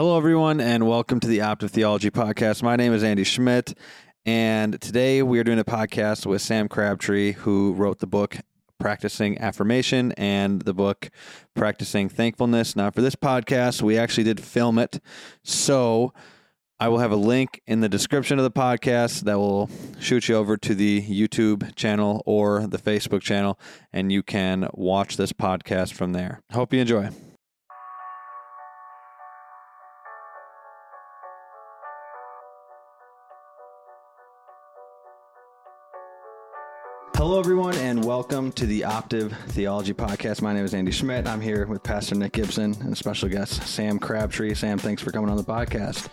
Hello, everyone, and welcome to the Optive Theology Podcast. My name is Andy Schmidt, and today we are doing a podcast with Sam Crabtree, who wrote the book Practicing Affirmation and the book Practicing Thankfulness. Now, for this podcast, we actually did film it. So I will have a link in the description of the podcast that will shoot you over to the YouTube channel or the Facebook channel, and you can watch this podcast from there. Hope you enjoy. Hello, everyone, and welcome to the Optive Theology Podcast. My name is Andy Schmidt. I'm here with Pastor Nick Gibson and special guest Sam Crabtree. Sam, thanks for coming on the podcast.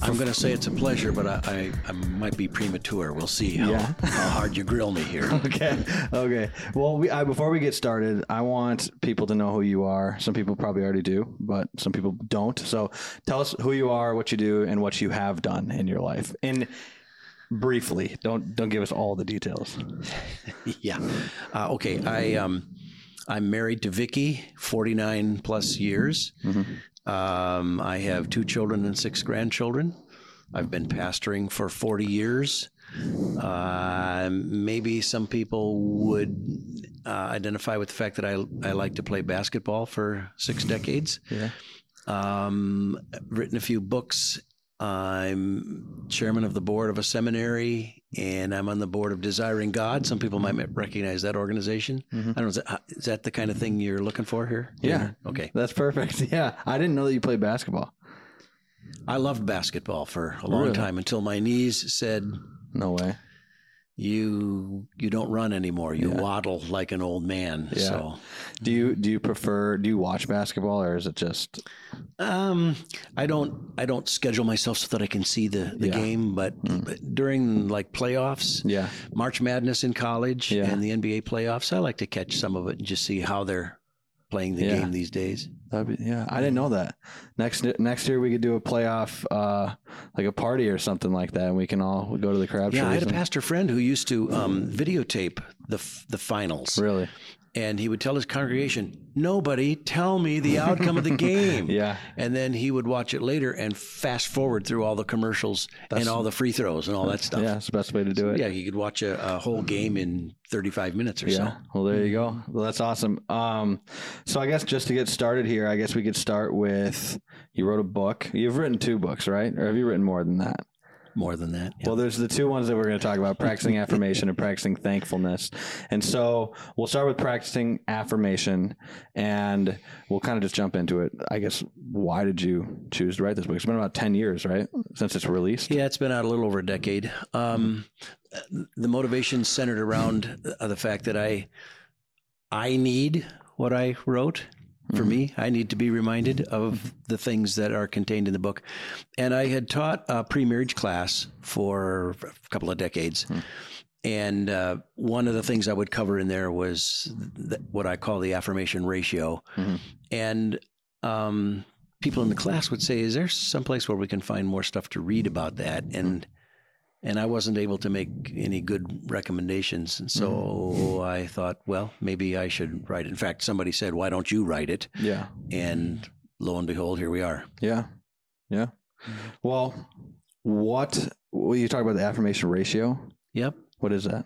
I'm going to say it's a pleasure, but I, I, I might be premature. We'll see how, Yeah. how hard you grill me here. Okay. Okay. Well, we, I, before we get started, I want people to know who you are. Some people probably already do, but some people don't. So tell us who you are, what you do, and what you have done in your life. And briefly, don't don't give us all the details. yeah. Uh, okay. I um, I'm married to Vicky, 49 plus years. Um, I have two children and six grandchildren. I've been pastoring for 40 years. Uh, maybe some people would uh, identify with the fact that I I like to play basketball for six decades. Yeah. Um, written a few books. I'm chairman of the board of a seminary, and I'm on the board of Desiring God. Some people might recognize that organization. Mm-hmm. I don't know. Is that, uh, is that the kind of thing you're looking for here? Yeah. Okay. That's perfect. Yeah. I didn't know that you played basketball. I loved basketball for a long Really? time until my knees said, No way. "You you don't run anymore. You Yeah. waddle like an old man." Yeah. So. Do you do you prefer do you watch basketball or is it just Um, I don't. I don't schedule myself so that I can see the, the Yeah. Mm. game. But, but during like playoffs, yeah. March Madness in college and the NBA playoffs, I like to catch some of it and just see how they're playing the Yeah. game these days. That'd be, yeah, I didn't know that. Next next year we could do a playoff, uh, like a party or something like that, and we can all go to the crab. Yeah, I had a pastor friend who used to um, videotape the the finals, Really? And he would tell his congregation, "Nobody tell me the outcome of the game." Yeah. and then he would watch it later and fast forward through all the commercials and all the free throws and all that stuff. Yeah, it's the best way to do it. Yeah, he could watch a, a whole game in 35 minutes or so. Well, there you go. Well, that's awesome. Um, so I guess just to get started here, I guess we could start with you wrote a book. You've written two books, right? Or have you written more than that? More than that. yeah. Well, there's the two ones that we're going to talk about practicing affirmation and practicing thankfulness. And so we'll start with practicing affirmation and we'll kind of just jump into it. I guess, why did you choose to write this book? It's been about 10 years, right? Since it's released. Yeah, it's been out a little over a decade. Um, the motivation centered around the fact that I, I need what I wrote. For me, I need to be reminded of the things that are contained in the book. And I had taught a pre-marriage class for a couple of decades. And uh, one of the things I would cover in there was th- what I call the affirmation ratio. Mhm. And um, people in the class would say, "Is there some place where we can find more stuff to read about that?" And and I wasn't able to make any good recommendations, and so I thought, well, maybe I should write it. In fact, somebody said, "Why don't you write it?" Yeah. And lo and behold, here we are. Yeah. Yeah. Well, what, well, you talk about the affirmation ratio. Yep. What is that?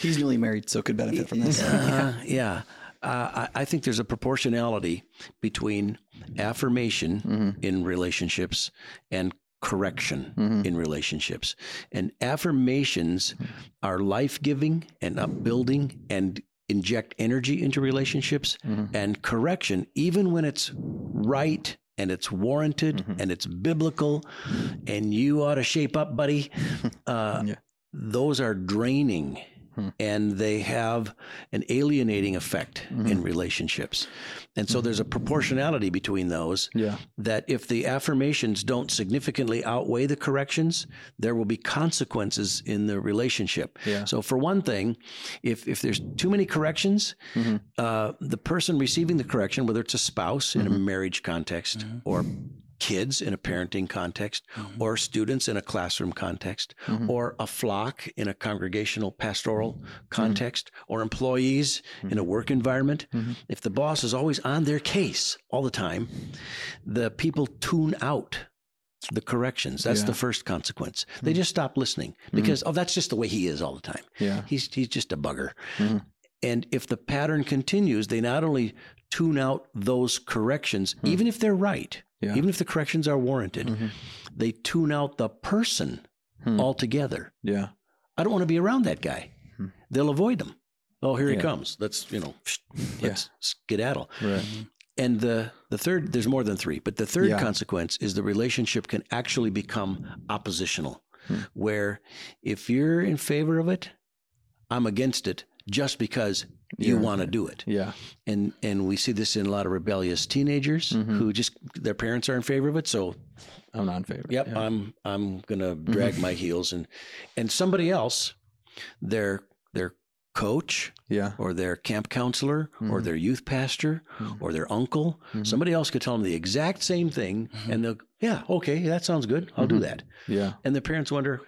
He's newly married, so could benefit from this. Uh, yeah. Uh, I, I think there's a proportionality between affirmation Mm-hmm. in relationships and correction Mhm. in relationships. And affirmations are life giving and upbuilding and inject energy into relationships. Mhm. And correction, even when it's right and it's warranted Mhm. and it's biblical and you ought to shape up, buddy, uh, Yeah. those are draining. Hmm. And they have an alienating effect Mm-hmm. in relationships. And so there's a proportionality between those Yeah. that if the affirmations don't significantly outweigh the corrections, there will be consequences in the relationship. Yeah. So, for one thing, if, if there's too many corrections, Mhm. uh, the person receiving the correction, whether it's a spouse in a Mm-hmm. marriage context or kids in a parenting context, or students in a classroom context, Mhm. or a flock in a congregational pastoral context, or employees in a work environment. Mhm. If the boss is always on their case all the time, the people tune out the corrections. That's Yeah. the first consequence. They just stop listening because, oh, that's just the way he is all the time. Yeah. He's he's just a bugger. Mhm. And if the pattern continues, they not only tune out those corrections, even if they're right, Yeah. even if the corrections are warranted, Mhm. they tune out the person Hmm. altogether. Yeah. I don't want to be around that guy. Hmm. They'll avoid him. Oh, here Yeah. he comes. Let's you know, let's skedaddle. Right. And the the third, there's more than three, but the third Yeah. consequence is the relationship can actually become oppositional, Hmm. where if you're in favor of it, I'm against it just because you Yeah. want to do it. Yeah. And and we see this in a lot of rebellious teenagers Mhm. who just their parents are in favor of it, so I'm not in favor. yep, Yeah. I'm I'm gonna drag my heels and and somebody else, their their coach yeah. or their camp counselor or Mhm. their youth pastor or their uncle. Mhm. Somebody else could tell them the exact same thing, and they'll, yeah, okay, that sounds good. I'll do that. Yeah. And the parents wonder,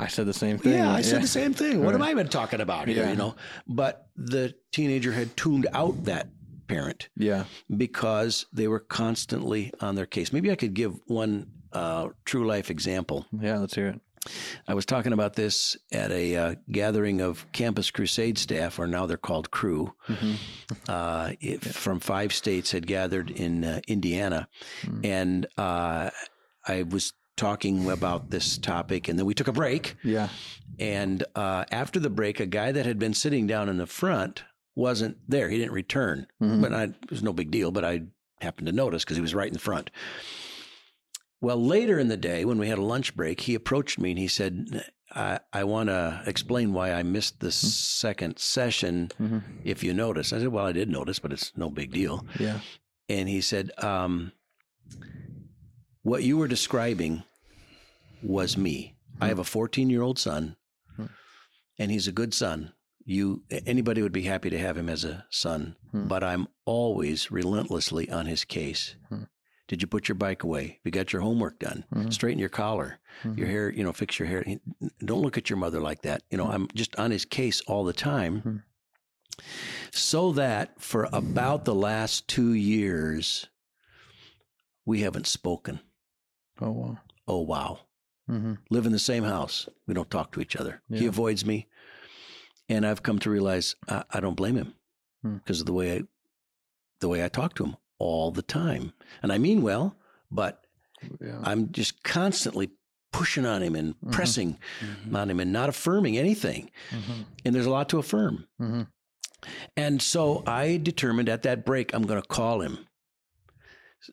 I said the same thing. yeah, I said the same thing. What have Right. I been talking about here? Yeah. You know, but the teenager had tuned out that parent Yeah. because they were constantly on their case. Maybe I could give one uh, true life example. Yeah. Let's hear it. I was talking about this at a uh, gathering of Campus Crusade staff, or now they're called Cru, Mhm. uh, it, from five states had gathered in uh, Indiana, Mm. and uh, I was talking about this topic, and then we took a break. Yeah. And uh, after the break, a guy that had been sitting down in the front wasn't there. He didn't return, Mhm. but I, it was no big deal. But I happened to notice because he was right in the front. Well, later in the day, when we had a lunch break, he approached me and he said, I, I want to explain why I missed the second session, Mhm. if you notice. I said, Well, I did notice, but it's no big deal. Yeah. And he said, um, What you were describing was me. I have a 14 year old son, Hmm. and he's a good son. You anybody would be happy to have him as a son, Hmm. but I'm always relentlessly on his case. Hmm. Did you put your bike away? You got your homework done? Mhm. Straighten your collar. Mhm. Your hair, you know, fix your hair. Don't look at your mother like that. You know, I'm just on his case all the time. Hmm. So that for about the last two years, we haven't spoken. Oh wow. Oh, wow. Mm-hmm. Live in the same house. We don't talk to each other. He avoids me. And I've come to realize I, I don't blame him Hmm. because of the way I, the way I talk to him all the time. And I mean well, but Yeah. I'm just constantly pushing on him and Mhm. pressing Mhm. on him and not affirming anything. Mhm. And there's a lot to affirm. Mhm. And so I determined at that break, I'm going to call him.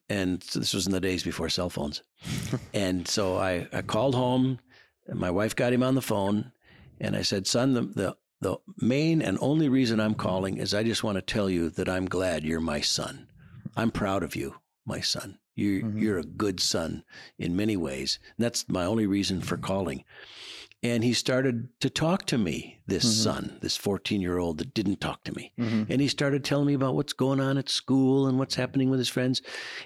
And so this was in the days before cell phones. and so I, I called home. And my wife got him on the phone. And I said, Son, the, the, the main and only reason I'm calling is I just want to tell you that I'm glad you're my son. I'm proud of you, my son. You're, Mhm. you're a good son in many ways. And that's my only reason for calling. And he started to talk to me, this Mhm. son, this 14 year old that didn't talk to me. Mhm. And he started telling me about what's going on at school and what's happening with his friends.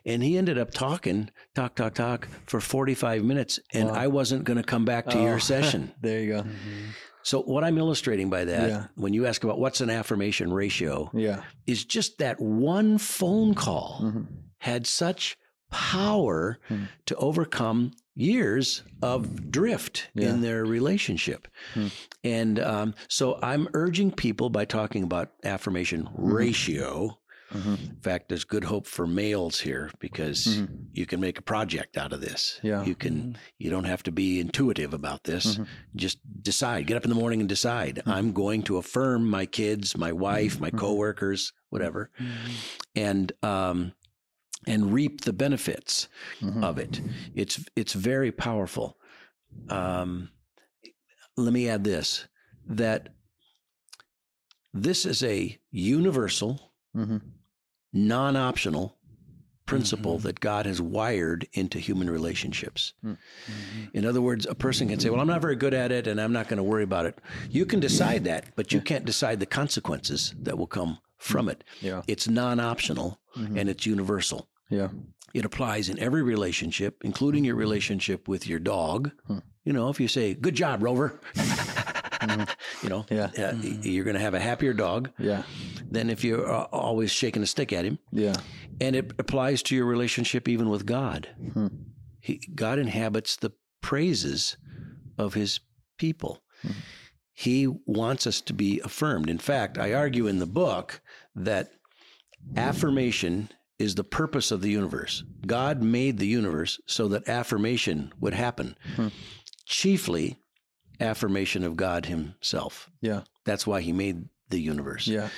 And he ended up talking, talk, talk, talk for 45 minutes. And Wow. I wasn't going to come back to Oh. your session. there you go. Mhm. So, what I'm illustrating by that, Yeah. when you ask about what's an affirmation ratio, Yeah. is just that one phone call Mhm. had such power Hmm. to overcome years of drift Yeah. in their relationship. Hmm. And um, so I'm urging people by talking about affirmation Mm-hmm. ratio. Mhm. In fact, there's good hope for males here because Mhm. you can make a project out of this. Yeah. You can you don't have to be intuitive about this. Mhm. Just decide. Get up in the morning and decide. Mm-hmm. I'm going to affirm my kids, my wife, my coworkers, whatever. And um and reap the benefits Mhm. of it. It's it's very powerful. Um, let me add this: that this is a universal, Mhm. non-optional principle Mhm. that God has wired into human relationships. Mhm. In other words, a person can say, "Well, I'm not very good at it, and I'm not going to worry about it." You can decide that, but you can't decide the consequences that will come from it. Yeah. It's non-optional Mhm. and it's universal. Yeah. It applies in every relationship, including your relationship with your dog. Hmm. You know, if you say, Good job, Rover, you know, Yeah. uh, you're going to have a happier dog Yeah. than if you're uh, always shaking a stick at him. Yeah. And it applies to your relationship even with God. Hmm. He, God inhabits the praises of his people. Hmm. He wants us to be affirmed. In fact, I argue in the book that affirmation is the purpose of the universe. God made the universe so that affirmation would happen, Hmm. chiefly affirmation of God himself. Yeah. That's why he made the universe. Yeah.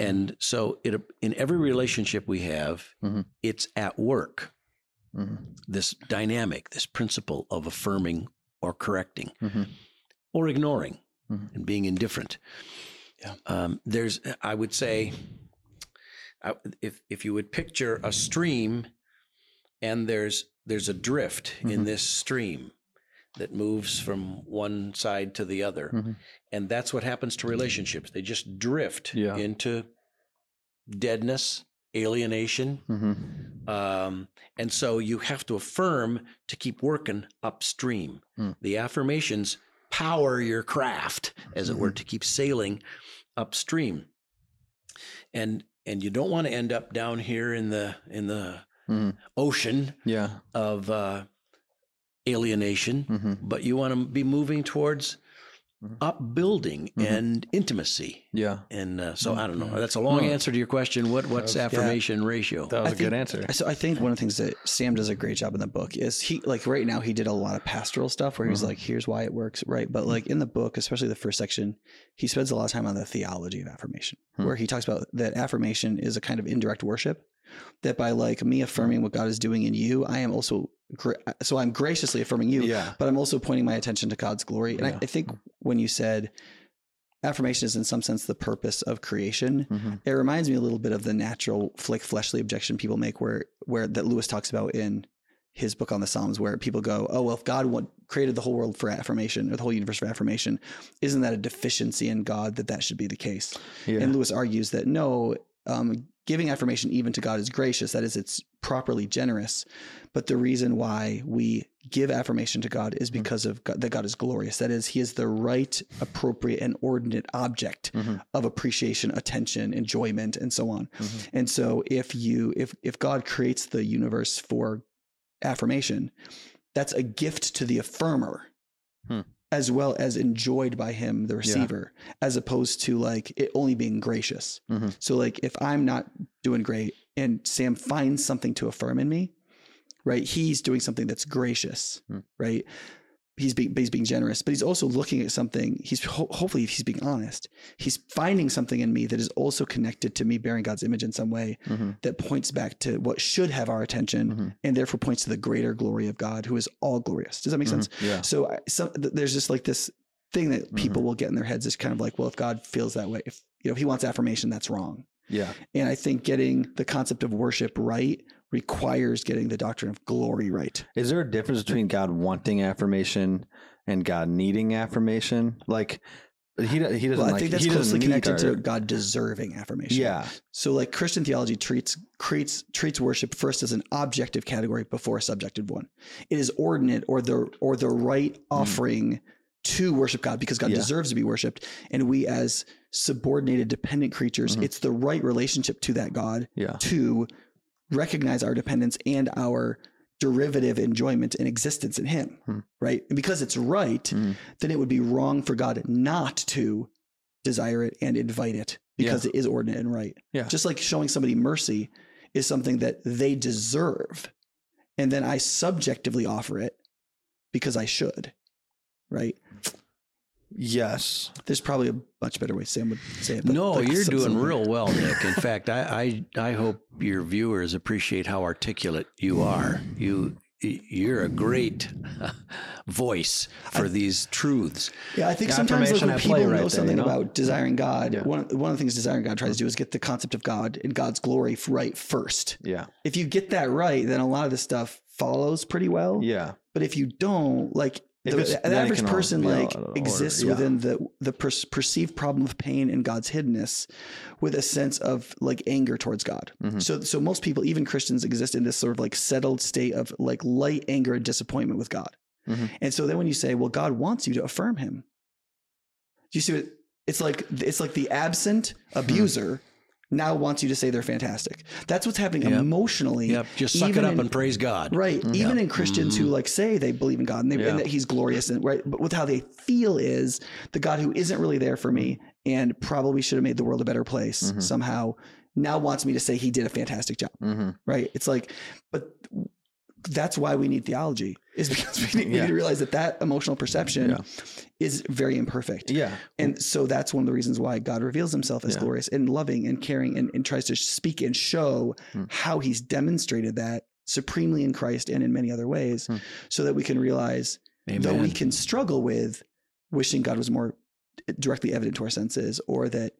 And so it, in every relationship we have, Mhm. it's at work. Mhm. This dynamic, this principle of affirming or correcting Mhm. or ignoring Mhm. and being indifferent. Yeah. Um, there's, I would say, if if you would picture a stream, and there's there's a drift in Mhm. this stream that moves from one side to the other, Mhm. and that's what happens to relationships. They just drift Yeah. into deadness, alienation, Mhm. um, and so you have to affirm to keep working upstream. Hmm. The affirmations power your craft, as it were, Mm-hmm. to keep sailing upstream. And and you don't want to end up down here in the in the Mhm. ocean Yeah. of uh, alienation, Mhm. but you want to be moving towards. Upbuilding Mhm. and intimacy. Yeah. And uh, so I don't know. That's a long No. answer to your question. What what's was- yeah. affirmation ratio? That was I a good answer. So I think one of the things that Sam does a great job in the book is he like right now he did a lot of pastoral stuff where he's Mhm. like, here's why it works, right? But like in the book, especially the first section, he spends a lot of time on the theology of affirmation, Hmm. where he talks about that affirmation is a kind of indirect worship. That by like me affirming what God is doing in you, I am also gra- so I'm graciously affirming you, Yeah. but I'm also pointing my attention to God's glory. And Yeah. I, I think when you said affirmation is in some sense the purpose of creation, Mhm. it reminds me a little bit of the natural like fleshly objection people make where where that Lewis talks about in his book on the Psalms where people go, "Oh, well if God want, created the whole world for affirmation or the whole universe for affirmation, isn't that a deficiency in God that that should be the case?" Yeah. And Lewis argues that no, um, giving affirmation even to God is gracious. That is, it's properly generous. But the reason why we give affirmation to God is Mhm. because of God, that God is glorious. That is, He is the right, appropriate, and ordinate object Mhm. of appreciation, attention, enjoyment, and so on. Mhm. And so, if you if if God creates the universe for affirmation, that's a gift to the affirmer. Hmm. As well as enjoyed by him, the receiver, as opposed to like it only being gracious. Mhm. So, like, if I'm not doing great and Sam finds something to affirm in me, right? He's doing something that's gracious, Hmm. right? He's being he's being generous, but he's also looking at something. He's ho- hopefully, if he's being honest, he's finding something in me that is also connected to me bearing God's image in some way Mhm. that points back to what should have our attention, Mhm. and therefore points to the greater glory of God, who is all glorious. Does that make sense? Yeah. So, I, so th- there's just like this thing that people will get in their heads is kind of like, well, if God feels that way, if you know, if He wants affirmation, that's wrong. Yeah. And I think getting the concept of worship right requires getting the doctrine of glory right. Is there a difference between God wanting affirmation and God needing affirmation? Like he he doesn't. Well, I like, think that's closely connected our- to God deserving affirmation. Yeah. So like Christian theology treats treats treats worship first as an objective category before a subjective one. It is ordinate or the or the right offering to worship God because God Hmm. Yeah. deserves to be worshipped. And we as subordinated dependent creatures, Mhm. it's the right relationship to that God Yeah. to recognize our dependence and our derivative enjoyment and existence in him. Hmm. Right. And because it's right, Mhm. then it would be wrong for God not to desire it and invite it because it is ordinate and right. Yeah. Just like showing somebody mercy is something that they deserve. And then I subjectively offer it because I should. Right. Yes. There's probably a much better way Sam would say it. but No, like you're doing real well, Nick. In fact, I, I I hope your viewers appreciate how articulate you are. You you're a great voice for these truths. Yeah, I think The sometimes like when I people know right there, something you know? about desiring God, Yeah. one, one of the things desiring God tries to do is get the concept of God and God's glory right first. Yeah. If you get that right, then a lot of this stuff follows pretty well. Yeah. But if you don't, like The, the average person like order. exists Yeah. within the the per- perceived problem of pain and God's hiddenness with a sense of like anger towards God. Mhm. So so most people, even Christians, exist in this sort of like settled state of like light anger and disappointment with God. Mhm. And so then when you say, well, God wants you to affirm him. Do you see what it's like it's like the absent Hmm. abuser now wants you to say they're fantastic. That's what's happening Yep. emotionally. Yep. Just suck it up in- and praise God. Right. Even in Christians who Mhm. like say they believe in God and, they, Yeah. and that He's glorious, and right, but with how they feel is the God who isn't really there for me and probably should have made the world a better place Mhm. somehow now wants me to say He did a fantastic job. Mhm. Right. It's like, but that's why we need theology is because we need, we need to realize that that emotional perception Yeah. is very imperfect. Yeah. And so that's one of the reasons why God reveals himself as Yeah. glorious and loving and caring and, and tries to speak and show Hmm. how he's demonstrated that supremely in Christ and in many other ways Hmm. so that we can realize though we can struggle with wishing God was more directly evident to our senses or that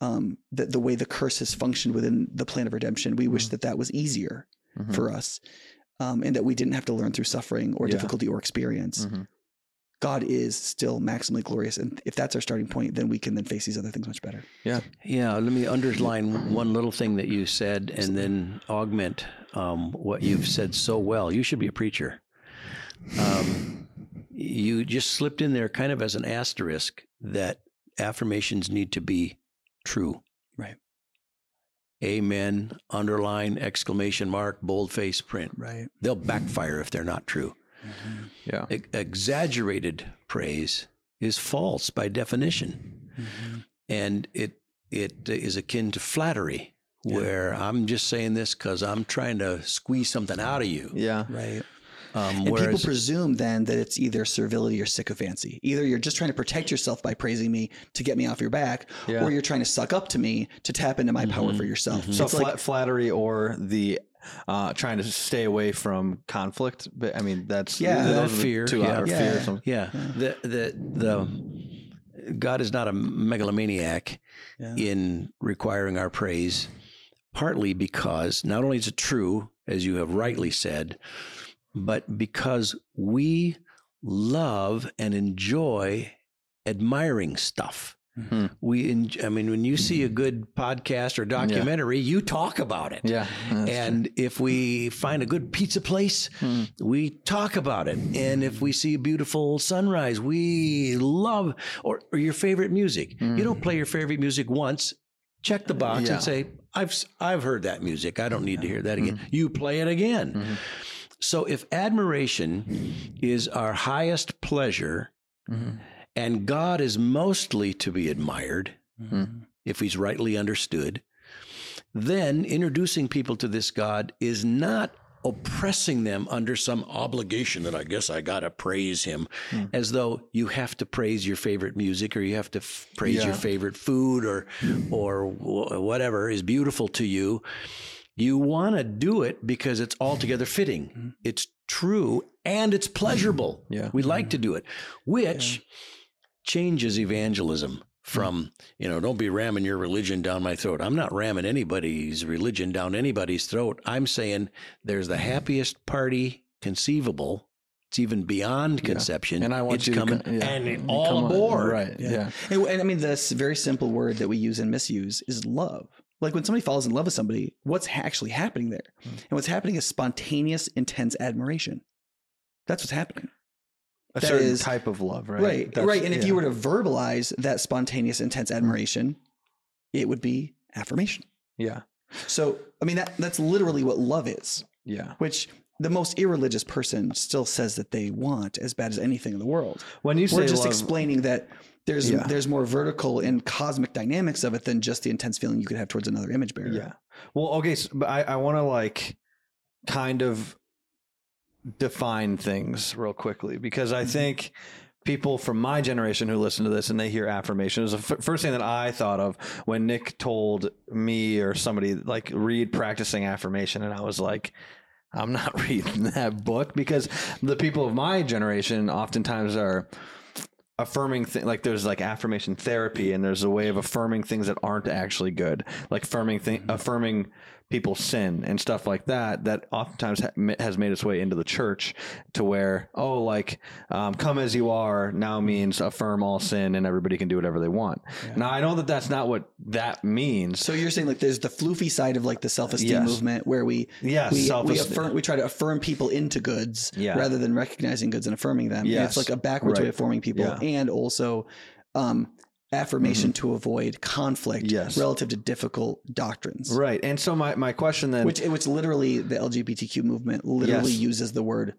um, that the way the curse has functioned within the plan of redemption, we wish Mhm. that that was easier Mhm. for us um, and that we didn't have to learn through suffering or Yeah. difficulty or experience. Mhm. God is still maximally glorious. And if that's our starting point, then we can then face these other things much better. Yeah. Yeah, let me underline one little thing that you said and then augment um, what you've said so well. You should be a preacher. Um, you just slipped in there kind of as an asterisk that affirmations need to be true. Right. Amen, underline, exclamation mark, boldface print. Right. They'll backfire if they're not true. Mm-hmm. Yeah. E- exaggerated praise is false by definition mm-hmm. and it it is akin to flattery where i'm just saying this because i'm trying to squeeze something out of you Yeah. Right. Um, And people presume then that it's either servility or sycophancy. Either you're just trying to protect yourself by praising me to get me off your back, Yeah. or you're trying to suck up to me to tap into my power for yourself. So It's like, flattery or the uh, trying to stay away from conflict. But I mean, that's Yeah. those That the fear, two yeah. Yeah. fear. or something. yeah the the the god is not a megalomaniac Yeah. in requiring our praise partly because not only is it true as you have rightly said but because we love and enjoy admiring stuff Mhm. we i mean when you see a good podcast or documentary you talk about it Yeah. and if we find a good pizza place, Hmm. we talk about it. And if we see a beautiful sunrise, we love or, or your favorite music. You don't play your favorite music once. Check the box Yeah. and say, "I've I've heard that music. I don't need to hear that again." You play it again. Mhm. So if admiration is our highest pleasure, Mhm. and God is mostly to be admired, Mhm. if he's rightly understood, then introducing people to this God is not oppressing them under some obligation that I guess I got to praise him Hmm. as though you have to praise your favorite music or you have to f- praise Yeah. your favorite food or or wh- whatever is beautiful to you you want to do it because it's altogether fitting. Mm-hmm. It's true and it's pleasurable. Mm-hmm. Yeah. we like mm-hmm. to do it. Which changes evangelism from you know don't be ramming your religion down my throat. I'm not ramming anybody's religion down anybody's throat. I'm saying there's the happiest party conceivable. It's even beyond conception. And I want it's you to coming co- yeah. and You all come on. aboard. Right. Yeah. And, and I mean, this very simple word that we use and misuse is love. Like when somebody falls in love with somebody, what's actually happening there? Hmm. And what's happening is spontaneous, intense admiration. That's what's happening. A That certain is- type of love, right? Right. That's- right. And if you were to verbalize that spontaneous, intense admiration, it would be affirmation. Yeah. So, I mean, that that's literally what love is, Yeah. which the most irreligious person still says that they want as bad as anything in the world. When you say We're just love, explaining that there's Yeah. there's more vertical and cosmic dynamics of it than just the intense feeling you could have towards another image bearer. Yeah. Well, okay, so, but I, I want to like kind of define things real quickly because I mm-hmm. think people from my generation who listen to this and they hear affirmation is the f- first thing that I thought of when Nick told me or somebody like read practicing affirmation and I was like I'm not reading that book because the people of my generation oftentimes are affirming th- like there's like affirmation therapy and there's a way of affirming things that aren't actually good. Like affirming th- mm-hmm. affirming people sin and stuff like that that oftentimes ha- has made its way into the church to where oh like um, come as you are now means affirm all sin and everybody can do whatever they want now i know that that's not what that means So you're saying like there's the floofy side of like the self-esteem Yes. movement where we Yes, we, we affirm we try to affirm people into goods Yeah. rather than recognizing goods and affirming them. And it's like a backwards way of forming people Yeah. and also um, affirmation to avoid conflict Yes. relative to difficult doctrines. right and so my, my question then Which which literally the LGBTQ movement literally Yes. uses the word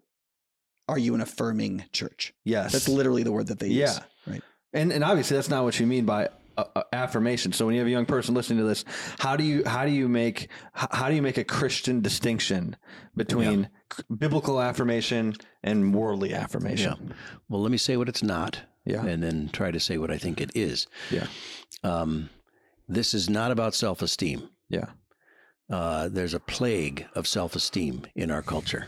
are you an affirming church? yes That's literally the word that they use. Yeah. Right. And and obviously that's not what you mean by uh, uh, affirmation. So when you have a young person listening to this, how do you how do you make how do you make a Christian distinction between c- biblical affirmation and worldly affirmation? Yeah. Well, let me say what it's not, Yeah. and then try to say what I think it is. Yeah. Um, this is not about self-esteem. Yeah. Uh, there's a plague of self-esteem in our culture.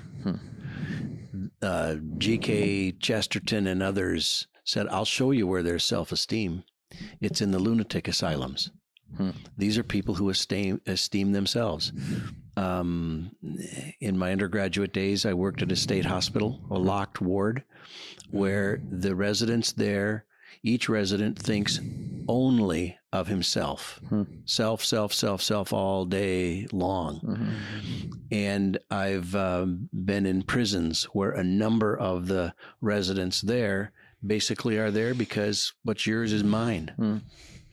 Uh, G.K. Chesterton and others said, "I'll show you where there's self-esteem. It's in the lunatic asylums. Hmm. These are people who esteem esteem themselves." Um, in my undergraduate days, I worked at a state hospital, a locked ward, where the residents there, each resident thinks only of himself. Hmm. Self, self, self, self all day long. Mm-hmm. And I've um, been in prisons where a number of the residents there basically are there because what's yours is mine. Hmm.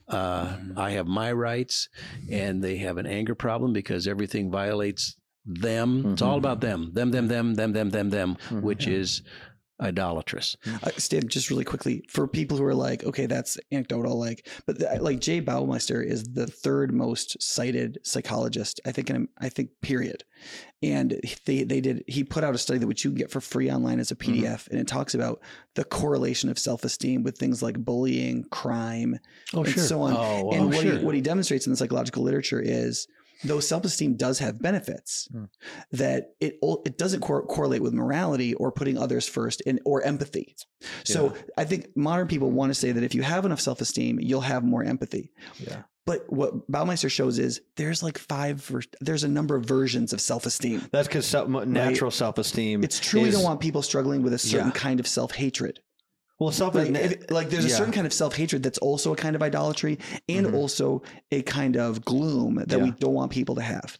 Uh, I have my rights, and they have an anger problem because everything violates them. It's all Mhm. about them, them, them, them, them, them, them, them, Mhm. which is idolatrous. Uh, Stan, just really quickly for people who are like, okay, that's anecdotal, like, but the, like Jay Baumeister is the third most cited psychologist, I think, in I think, period. And they they did he put out a study that which you can get for free online as a PDF, and it talks about the correlation of self esteem with things like bullying, crime, Oh, and so on. Oh, and oh, what sure. he what he demonstrates in the psychological literature is though self-esteem does have benefits Mm. that it it doesn't cor- correlate with morality or putting others first and or empathy so i think modern people want to say that if you have enough self-esteem you'll have more empathy Yeah. but what baumeister shows is there's like five there's a number of versions of self-esteem That's because natural self esteem. it's true we don't want people struggling with a certain Yeah. kind of self-hatred well self like, if- like there's a certain kind of self-hatred that's also a kind of idolatry and Mhm. also a kind of gloom that we don't want people to have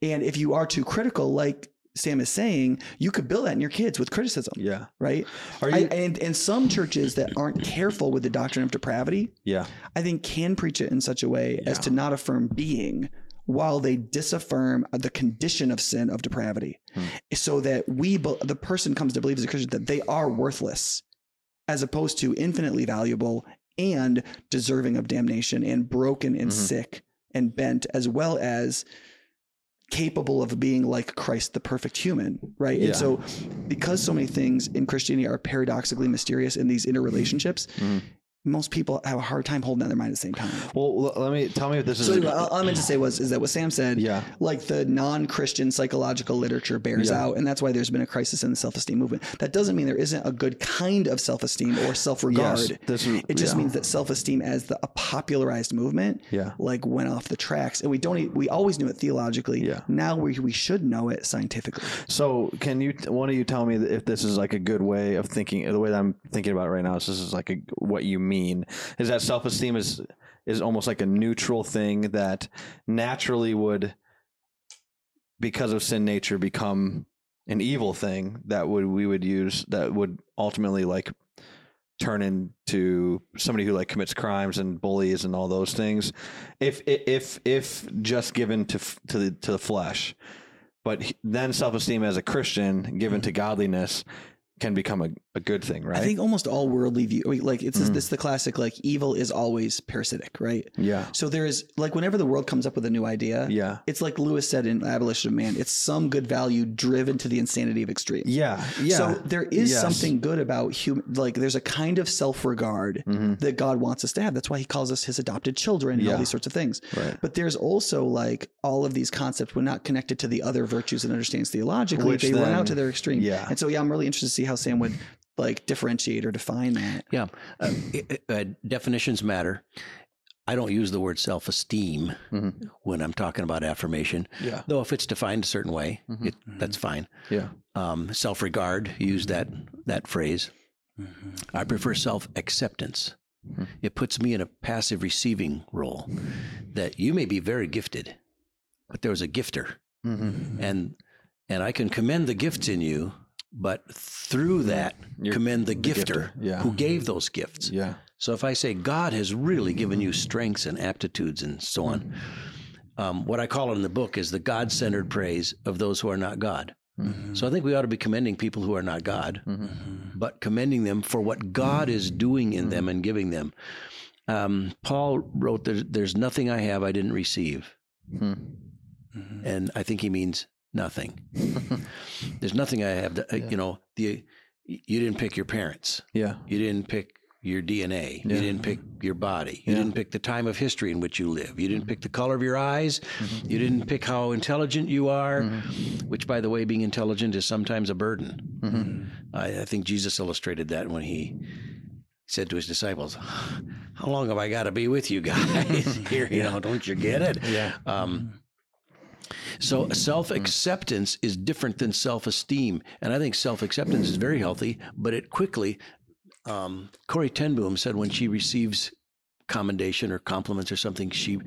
and if you are too critical like sam is saying you could build that in your kids with criticism Yeah. right Are I, you? and, and some churches that aren't careful with the doctrine of depravity yeah. i think can preach it in such a way as to not affirm being while they disaffirm the condition of sin of depravity Hmm. so that we be- the person comes to believe as a christian that they are worthless as opposed to infinitely valuable and deserving of damnation and broken and Mhm. sick and bent as well as capable of being like Christ the perfect human right Yeah. and so because so many things in Christianity are paradoxically mysterious in these interrelationships Mhm. Most people have a hard time holding that their mind at the same time Well, let me tell me if this is. so anyway, all I meant to say was is that what Sam said yeah. like the non-Christian psychological literature bears Yeah. out, and that's why there's been a crisis in the self-esteem movement. That doesn't mean there isn't a good kind of self-esteem or self-regard. Yes. This is, It just yeah. means that self-esteem as the a popularized movement Yeah. like went off the tracks, and we don't we always knew it theologically. Yeah. Now we we should know it scientifically. So, can you one of you tell me if this is like a good way of thinking? The way that I'm thinking about it right now is this is like a, what you mean is that self esteem is is almost like a neutral thing that naturally would, because of sin nature, become an evil thing that would we would use that would ultimately like turn into somebody who like commits crimes and bullies and all those things. If if if just given to to the to the flesh but then self-esteem as a christian given mm-hmm. to godliness can become a, a good thing right I think almost all worldly view like it's Mhm. this the classic like evil is always parasitic, right? yeah So there is like whenever the world comes up with a new idea, yeah it's like Lewis said in Abolition of Man, it's some good value driven to the insanity of extreme. yeah yeah So there is Yes. something good about human, like there's a kind of self regard Mhm. that God wants us to have. That's why He calls us His adopted children and Yeah. all these sorts of things. right But there's also like all of these concepts when not connected to the other virtues and understands theologically, Which they run out to their extreme. yeah. And so yeah, I'm really interested to see how Sam would like differentiate or define that. Yeah, uh, i- i- uh, definitions matter. I don't use the word self esteem Mhm. when I'm talking about affirmation, Yeah. though if it's defined a certain way, Mhm. it, that's fine. Yeah. Um, self regard, use that that phrase. Mm-hmm. I prefer self acceptance. Mhm. It puts me in a passive receiving role. That you may be very gifted, but there was a gifter, Mm-hmm. and and I can commend the gifts in you, but through that You're commend the, the gifter, gifter, yeah. who gave those gifts. Yeah. So if I say God has really given you strengths and aptitudes and so on, um, what I call it in the book is the God centered praise of those who are not God. Mm-hmm. So I think we ought to be commending people who are not God, but commending them for what God is doing in them and giving them. Um, Paul wrote, there's, there's nothing I have I didn't receive. Mm-hmm. And I think he means nothing. there's nothing I have that, uh, Yeah. you know, the, you didn't pick your parents. Yeah. You didn't pick your DNA. Yeah. You didn't pick your body. You Yeah. didn't pick the time of history in which you live. You didn't pick the color of your eyes. Mm-hmm. You didn't pick how intelligent you are, which, by the way, being intelligent is sometimes a burden. Mm-hmm. I, I think Jesus illustrated that when he said to his disciples, How long have I got to be with you guys here? You know, don't you get it? Yeah. Um, so self acceptance is different than self esteem, and I think self acceptance is very healthy. But it quickly, um, Corrie ten Boom said when she receives commendation or compliments or something, she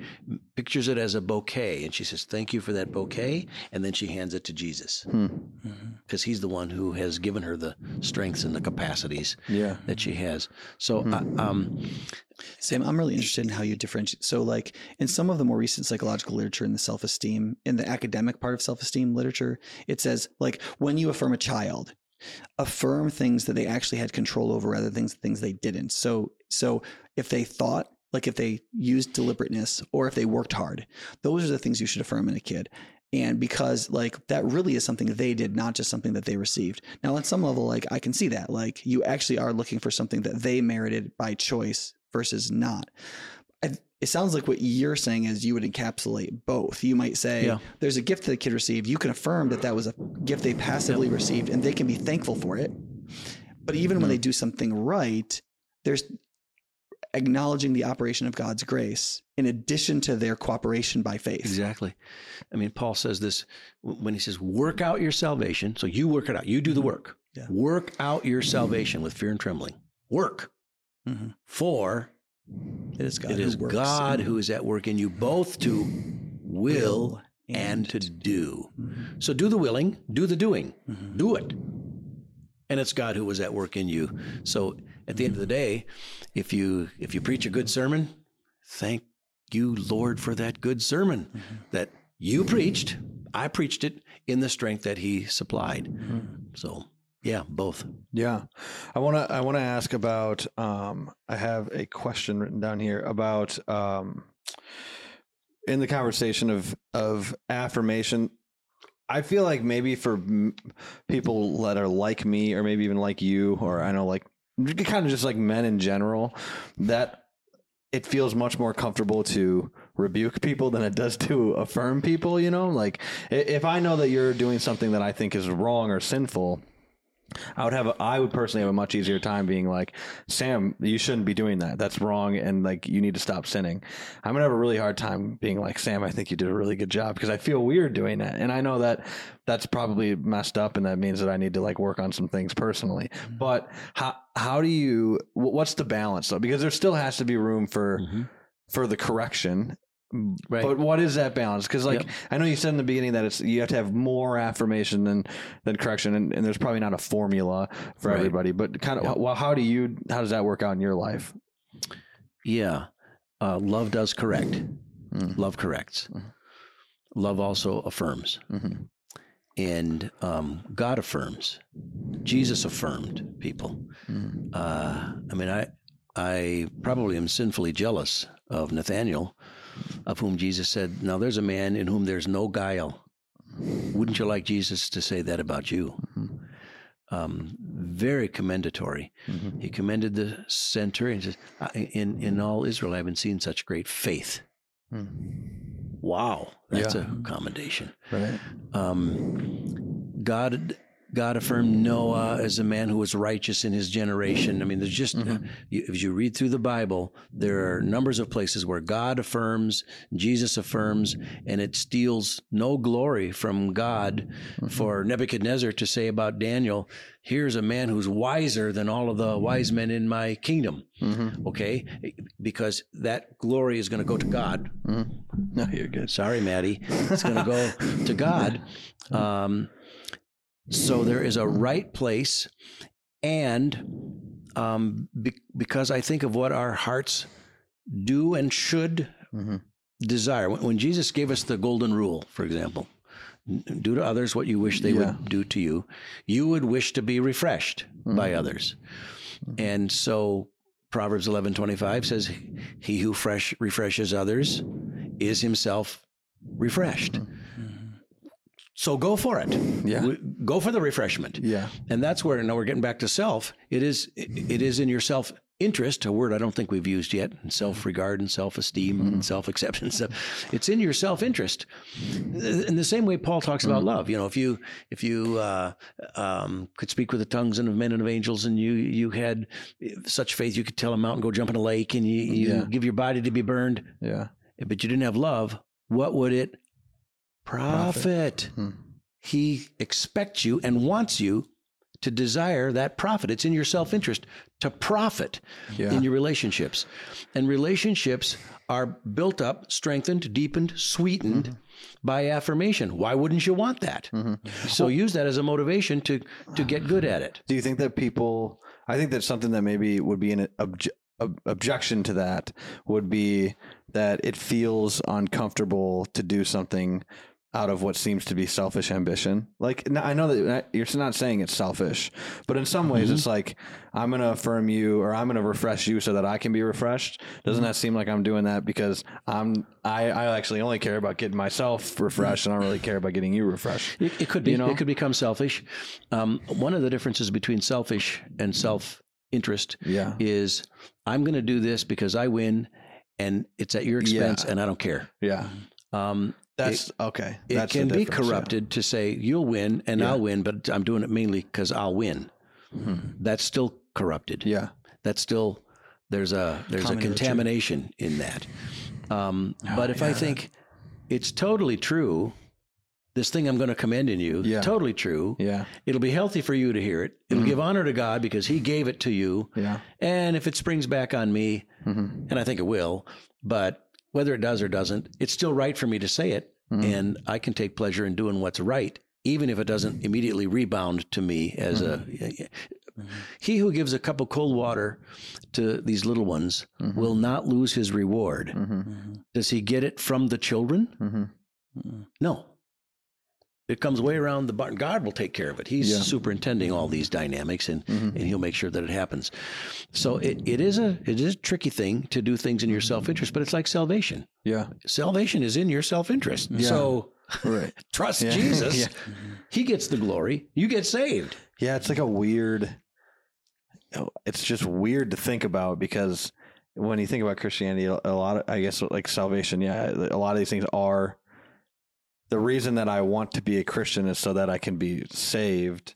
pictures it as a bouquet, and she says, "Thank you for that bouquet," and then she hands it to Jesus because he's the one who has given her the strengths and the capacities Yeah. that she has. So, uh, um, Sam, I'm really interested in how you differentiate. So, like in some of the more recent psychological literature in the self esteem, in the academic part of self esteem literature, it says like when you affirm a child, affirm things that they actually had control over rather than things things they didn't. So, so if they thought, like if they used deliberateness or if they worked hard, those are the things you should affirm in a kid. And because like that really is something they did, not just something that they received. Now, on some level, like I can see that, like you actually are looking for something that they merited by choice versus not. I, it sounds like what you're saying is you would encapsulate both. You might say Yeah. there's a gift that the kid received. You can affirm that that was a gift they passively received, and they can be thankful for it. But even when they do something right, there's acknowledging the operation of God's grace in addition to their cooperation by faith. Exactly. I mean, Paul says this when he says, work out your salvation. So you work it out. You do the work. Yeah. Work out your salvation with fear and trembling. Work. Mhm. For It is God. it who is God who is at work in you both to will and to do. So do the willing, do the doing, Mhm. do it. And it's God who was at work in you. So at the end of the day, if you if you preach a good sermon, thank you, Lord, for that good sermon that you preached. I preached it in the strength that He supplied. So yeah, both. Yeah, I want to. I want to ask about. Um, I have a question written down here about um, in the conversation of of affirmation. I feel like maybe for m- people that are like me, or maybe even like you, or I know, like kind of just like men in general, that it feels much more comfortable to rebuke people than it does to affirm people. You know, like if I know that you're doing something that I think is wrong or sinful. I would have a, I would personally have a much easier time being like, Sam, you shouldn't be doing that. That's wrong, and like you need to stop sinning. I'm gonna have a really hard time being like, Sam, I think you did a really good job because I feel weird doing that, and I know that that's probably messed up, and that means that I need to like work on some things personally. Mm-hmm. But how how do you? What's the balance though? Because there still has to be room for mm-hmm. for the correction. Right. But what is that balance? Because like Yep. I know you said in the beginning that it's you have to have more affirmation than than correction, and, and there's probably not a formula for Right. everybody. But kind of, Yep. well, how do you? How does that work out in your life? Yeah. Uh, love does correct. Mm. Love corrects. Mhm. Love also affirms. Mhm. And um, God affirms. Jesus affirmed people. Mhm. Uh, I mean, I I probably am sinfully jealous of Nathaniel, of whom Jesus said, "Now there's a man in whom there's no guile." Wouldn't you like Jesus to say that about you? Mhm. Um, very commendatory. Mhm. He commended the centurion. He says, "In in all Israel, I haven't seen such great faith." Wow, that's Yeah. a commendation. Right. Um, God God affirmed Noah as a man who was righteous in his generation. I mean, there's just, Mm-hmm. you, as you read through the Bible, there are numbers of places where God affirms, Jesus affirms, and it steals no glory from God Mm-hmm. for Nebuchadnezzar to say about Daniel, here's a man who's wiser than all of the wise men in my kingdom. Mm-hmm. Okay? Because that glory is going to go to God. No, you're good. Sorry, Maddie. It's going to go to God. Um, so there is a right place, and um, be- because I think of what our hearts do and should Mm-hmm. desire. When, when Jesus gave us the golden rule, for example, do to others what you wish they Yeah. would do to you, you would wish to be refreshed by Mm-hmm. others. And so Proverbs 11:25 says he who fresh refreshes others is himself refreshed. So go for it. Yeah. Go for the refreshment. Yeah. And that's where now we're getting back to self. It is it is in your self interest, a word I don't think we've used yet, self regard and self esteem Mm-hmm. and self acceptance. It's in your self interest. In the same way Paul talks about Mm-hmm. love. You know, if you if you uh, um, could speak with the tongues and of men and of angels, and you you had such faith you could tell a mountain go jump in a lake, and you, you Yeah. give your body to be burned, Yeah. but you didn't have love, what would it profit? Hmm. He expects you and wants you to desire that profit. It's in your self interest to profit Yeah. in your relationships. And relationships are built up, strengthened, deepened, sweetened Mm-hmm. by affirmation. Why wouldn't you want that? So use that as a motivation to to get good at it. Do you think that people? I think that something that maybe would be an obje- ob- objection to that would be that it feels uncomfortable to do something out of what seems to be selfish ambition. Like I know that you're not saying it's selfish, but in some ways it's like I'm going to affirm you or I'm going to refresh you so that I can be refreshed. Doesn't that seem like I'm doing that because I'm I, I actually only care about getting myself refreshed and I don't really care about getting you refreshed. It, it could be. You know? It could become selfish. Um, one of the differences between selfish and self interest Yeah. is I'm going to do this because I win, and it's at your expense, Yeah. and I don't care. Yeah. Um, That's okay. it That's the can be difference, yeah. corrupted to say you'll win and Yeah. I'll win, but I'm doing it mainly because I'll win. That's still corrupted. Yeah. That's still there's a there's Common a virtue. contamination in that. Um, Oh, but if I think it's totally true, this thing I'm going to commend in you, Yeah. totally true. Yeah. It'll be healthy for you to hear it. It'll Mm-hmm. give honor to God because He gave it to you. Yeah. And if it springs back on me, Mm-hmm. and I think it will, but whether it does or doesn't, it's still right for me to say it. Mm-hmm. And I can take pleasure in doing what's right, even if it doesn't immediately rebound to me as Mm-hmm. a. He who gives a cup of cold water to these little ones Mm-hmm. will not lose his reward. Does he get it from the children? No. It comes way around the barn. God will take care of it. He's Yeah. superintending all these dynamics, and, Mm-hmm. and He'll make sure that it happens. So it, it is a it is a tricky thing to do things in your self interest, but it's like salvation. Yeah. Salvation is in your self interest. Yeah. So Right. trust Yeah. Jesus. He gets the glory. You get saved. Yeah. It's like a weird. It's just weird to think about because when you think about Christianity, a lot of I guess like salvation. Yeah, a lot of these things are. The reason that I want to be a Christian is so that I can be saved.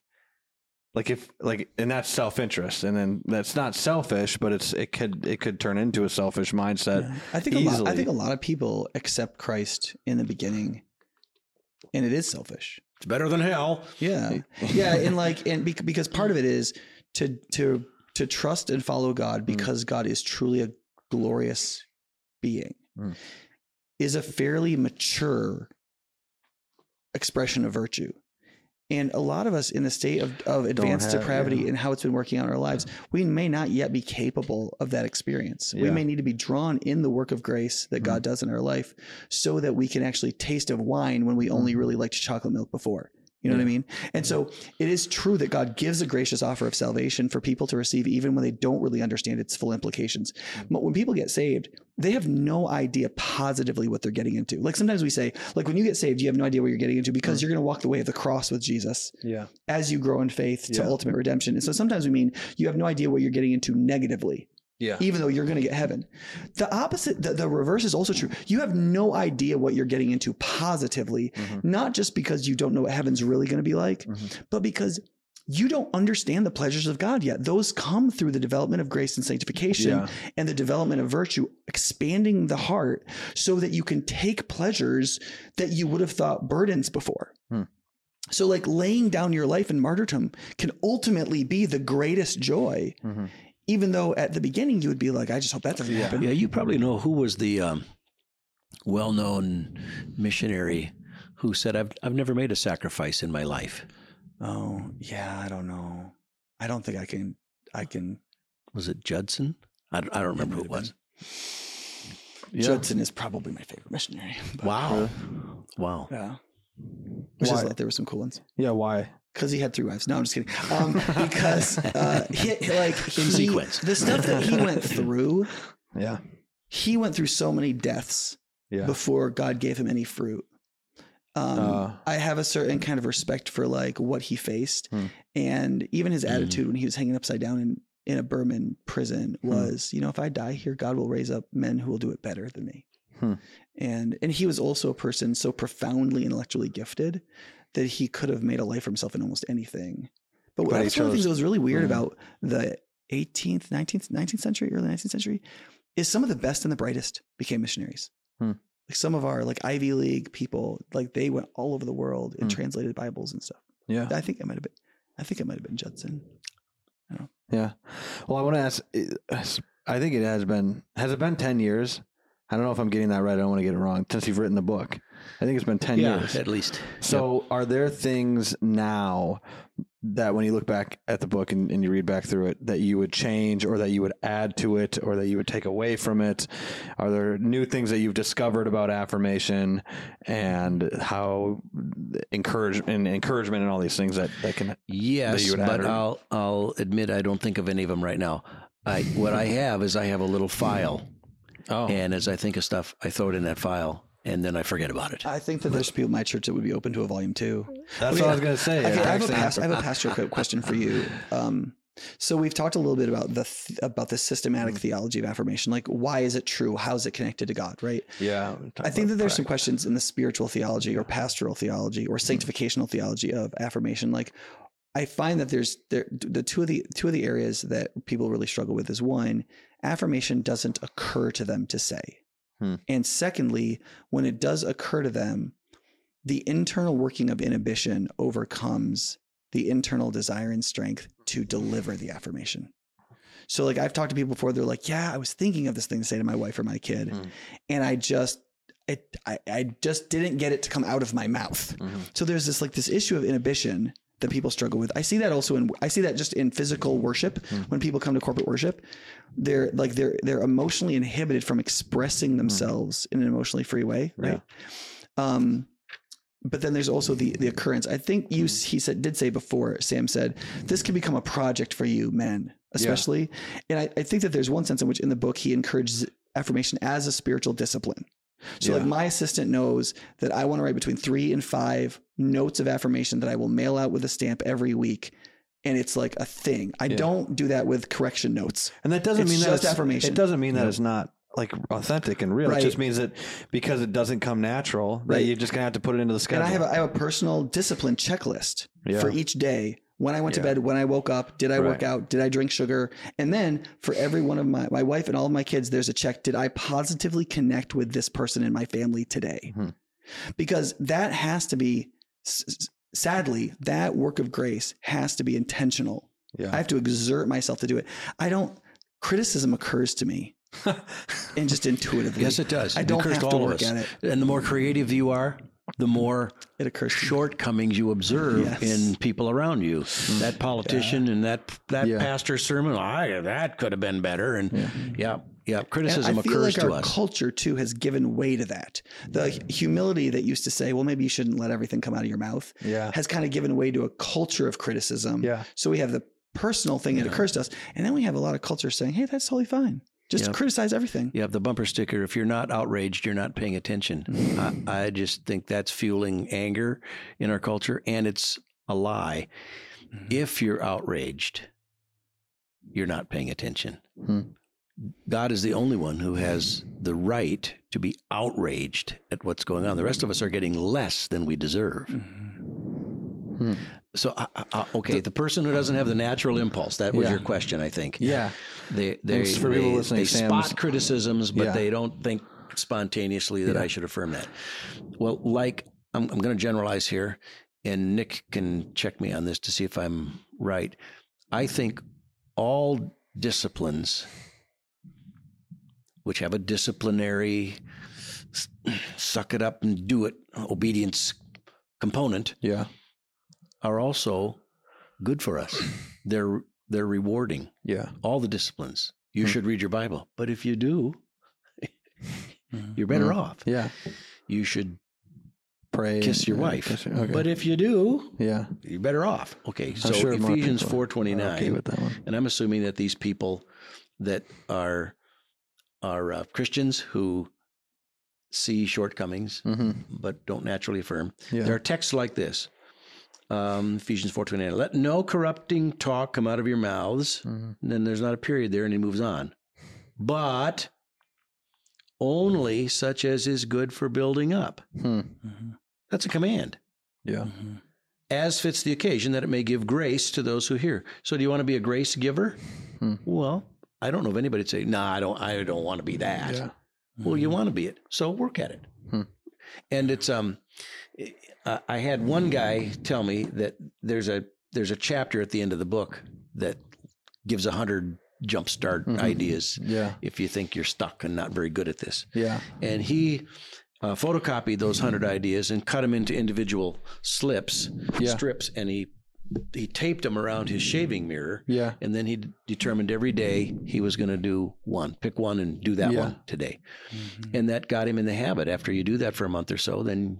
Like if like and that's self interest, and then that's not selfish, but it's it could it could turn into a selfish mindset. I think a lot, I think a lot of people accept Christ in the beginning, and it is selfish. It's better than hell. Yeah, yeah, and like, and because part of it is to to to trust and follow God because God is truly a glorious being, Mm. is a fairly mature expression of virtue. And a lot of us in the state of, of advanced have- depravity yeah. and how it's been working in our lives, we may not yet be capable of that experience. We may need to be drawn in the work of grace that God mm-hmm. does in our life so that we can actually taste of wine when we only mm-hmm. really liked chocolate milk before. You know what I mean? And so it is true that God gives a gracious offer of salvation for people to receive, even when they don't really understand its full implications. Mm. But when people get saved, they have no idea positively what they're getting into. Like sometimes we say, like when you get saved, you have no idea what you're getting into because mm. you're going to walk the way of the cross with Jesus Yeah. as you grow in faith to Yeah. ultimate redemption. And so sometimes we mean you have no idea what you're getting into negatively. Yeah. even though you're going to get heaven. The opposite, the, the reverse is also true. You have no idea what you're getting into positively, Mhm. not just because you don't know what heaven's really going to be like, Mhm. but because you don't understand the pleasures of God yet. Those come through the development of grace and sanctification Yeah. and the development of virtue, expanding the heart so that you can take pleasures that you would have thought burdens before. Hmm. So, like laying down your life in martyrdom can ultimately be the greatest joy, Mhm. Even though at the beginning you would be like, I just hope that doesn't Yeah. happen. Yeah, you probably know who was the um, well-known missionary who said, "I've I've never made a sacrifice in my life." Oh, yeah, I don't know. I don't think I can. I can. Was it Judson? I, don't- I don't remember who it was. Yeah. Judson is probably my favorite missionary. but- Wow, wow. Yeah. Which is Why? like there were some cool ones. Yeah. Why? Because he had three wives. No, I'm just kidding. Um, because uh, he, like In sequence. the stuff that he went through, Yeah. he went through so many deaths Yeah. before God gave him any fruit. Um, Uh. I have a certain kind of respect for like what he faced, Hmm. and even his Mhm. attitude when he was hanging upside down in in a Burman prison Hmm. was, you know, if I die here, God will raise up men who will do it better than me. Hmm. And and he was also a person so profoundly intellectually gifted that he could have made a life for himself in almost anything. But, But one of the things that was really weird Hmm. about the 18th, 19th, 19th century, early 19th century, is some of the best and the brightest became missionaries. Hmm. Like some of our like Ivy League people, like they went all over the world and Hmm. translated Bibles and stuff. Yeah. I think it might have been, I think it might have been Judson. Yeah. Well, I want to ask. I think it has been. Has it been ten years? I don't know if I'm getting that right. I don't want to get it wrong. Since you've written the book, I think it's been ten yeah, years. at least. So, are there things now that when you look back at the book and, and you read back through it that you would change or that you would add to it or that you would take away from it? Are there new things that you've discovered about affirmation and how encourage and encouragement and all these things that, that can Yes, you would but or- I'll I'll admit I don't think of any of them right now. I what I have is I have a little file, oh and as I think of stuff, I throw it in that file, and then I forget about it. I think that there's people in my church that would be open to a volume two. that's Okay, what I was gonna say. Okay, I, have a past, I have a pastoral question for you. Um, so we've talked a little bit about the th- about the systematic theology of affirmation. Like, why is it true? How is it connected to God? Right. yeah, I think that there's some questions in the spiritual theology or pastoral theology or sanctificational theology of affirmation. Like, I find that there's there the two of the two of the areas that people really struggle with is one, affirmation doesn't occur to them to say, Hmm. and secondly, when it does occur to them, the internal working of inhibition overcomes the internal desire and strength to deliver the affirmation. So, like I've talked to people before, they're like, "Yeah, I was thinking of this thing to say to my wife or my kid, Hmm. and I just." It, I, I just didn't get it to come out of my mouth. Mhm. So there's this like this issue of inhibition that people struggle with. I see that also in I see that just in physical worship hmm. when people come to corporate worship, they're like they're they're emotionally inhibited from expressing hmm. themselves in an emotionally free way, right? Um but then there's also the the occurrence. I think you hmm. he said did say before Sam said this can become a project for you men, especially. And I, I think that there's one sense in which in the book he encourages affirmation as a spiritual discipline. So like my assistant knows that I want to write between three and five notes of affirmation that I will mail out with a stamp every week. And it's like a thing. I Yeah. don't do that with correction notes. And that doesn't It's mean that just it's- affirmation. It doesn't mean that Yeah. it's not like authentic and real. Right. It just means that because it doesn't come natural, that Right. you're just gonna have to put it into the schedule. And I have a, I have a personal discipline checklist Yeah. for each day. When I went to bed, when I woke up, did I work out? Did I drink sugar? And then for every one of my, my wife and all of my kids, there's a check. Did I positively connect with this person in my family today? Mhm. Because that has to be, s- s- sadly, that work of grace has to be intentional. yeah. I have to exert myself to do it. I don't, criticism occurs to me and just intuitively. Yes, it does. I don't occurs have to to all of work us. at it. And the more creative you are, the mm-hmm. more It occurs shortcomings you observe Yes. in people around you. Mm-hmm. That politician and that that Yeah. pastor's sermon, I that could have been better. And yeah, yeah, criticism And I feel occurs like to our us. culture too has given way to that. The humility that used to say, "Well, maybe you shouldn't let everything come out of your mouth," yeah. has kind of given way to a culture of criticism. Yeah. So we have the personal thing that occurs to us, and then we have a lot of culture saying, "Hey, that's totally fine. Just Yeah. criticize everything." You have the bumper sticker. If you're not outraged, you're not paying attention. I, I just think that's fueling anger in our culture, and it's a lie. Mhm. If you're outraged, you're not paying attention. Hmm. God is the only one who has the right to be outraged at what's going on. The rest of us are getting less than we deserve. Hmm. So, uh, uh, okay, the person who doesn't have the natural impulse, that was Yeah. your question, I think. Yeah. They, they, Thanks for they, listening, they Sam's- spot criticisms, but Yeah. they don't think spontaneously that I should affirm that. Well, like, I'm, I'm going to generalize here, and Nick can check me on this to see if I'm right. I think all disciplines which have a disciplinary suck it up and do it obedience component Yeah. Are also good for us. They're they're rewarding. Yeah. All the disciplines. You Hmm. should read your Bible. But if you do, you're better Hmm. off. Yeah. You should Pray. kiss your yeah, wife. kiss okay. But if you do, yeah. you're better off. Okay. So sure Ephesians people are 4:29 Okay with that one. and I'm assuming that these people that are are uh, Christians who see shortcomings Mm-hmm. but don't naturally affirm. Yeah. There are texts like this. Um, Ephesians 4:29. Let no corrupting talk come out of your mouths. Mhm. And then there's not a period there, and he moves on. But only such as is good for building up. Hmm. That's a command. Yeah. As fits the occasion, that it may give grace to those who hear. So, do you want to be a grace giver? Hmm. Well, I don't know if anybody that say, "No, I don't. I don't want to be that." Yeah. Well, you want to be it, so work at it. Hmm. And it's um, I I had one guy tell me that there's a there's a chapter at the end of the book that gives a hundred jumpstart Mhm. ideas Yeah. if you think you're stuck and not very good at this. Yeah. And he uh, photocopied those hundred ideas and cut them into individual slips, Yeah. strips, and he he taped them around his shaving mirror. Yeah. And then he d- determined every day he was going to do one, pick one and do that Yeah. one today. And that got him in the habit. After you do that for a month or so, then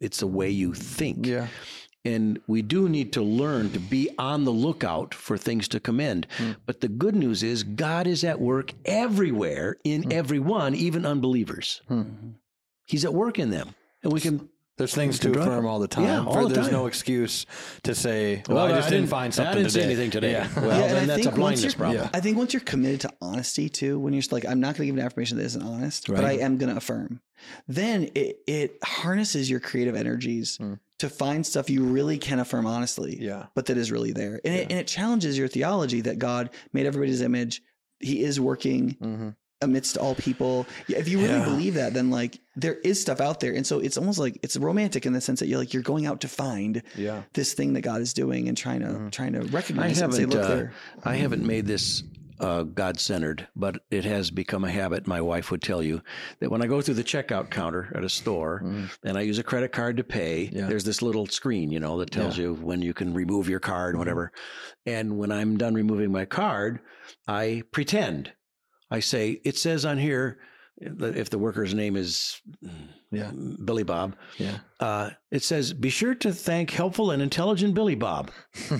it's the way you think. Yeah. And we do need to learn to be on the lookout for things to commend. Hmm. But the good news is God is at work everywhere in everyone, even unbelievers. Hmm. He's at work in them. And we can There's things To to affirm all the time. Yeah, all For- the there's time. no excuse to say, well, Well, I just I didn't, didn't- find I something didn't see today. anything today. Yeah. Well, yeah, and then I that's a think once blindness you're, problem. Yeah. I think once you're committed to honesty too, when you're just like, I'm not going to give an affirmation that isn't honest, but I am going to affirm, then it, it harnesses your creative energies Hmm. to find stuff you really can affirm honestly, Yeah. but that is really there. And, it, and it challenges your theology that God made everybody's image. He is working Mm-hmm. Amidst all people. If you really Yeah. believe that, then like there is stuff out there. And so it's almost like it's romantic in the sense that you're like, you're going out to find Yeah. this thing that God is doing and trying to, Mhm. trying to I recognize it and say, haven't, look uh, there. I haven't made this uh, God centered, but it has become a habit. My wife would tell you that when I go through the checkout counter at a store Mhm. and I use a credit card to pay, Yeah. there's this little screen, you know, that tells you when you can remove your card, Mm-hmm. whatever. And when I'm done removing my card, I pretend. I say, it says on here, that if the worker's name is Yeah. Billy Bob, Yeah. uh, it says, be sure to thank helpful and intelligent Billy Bob.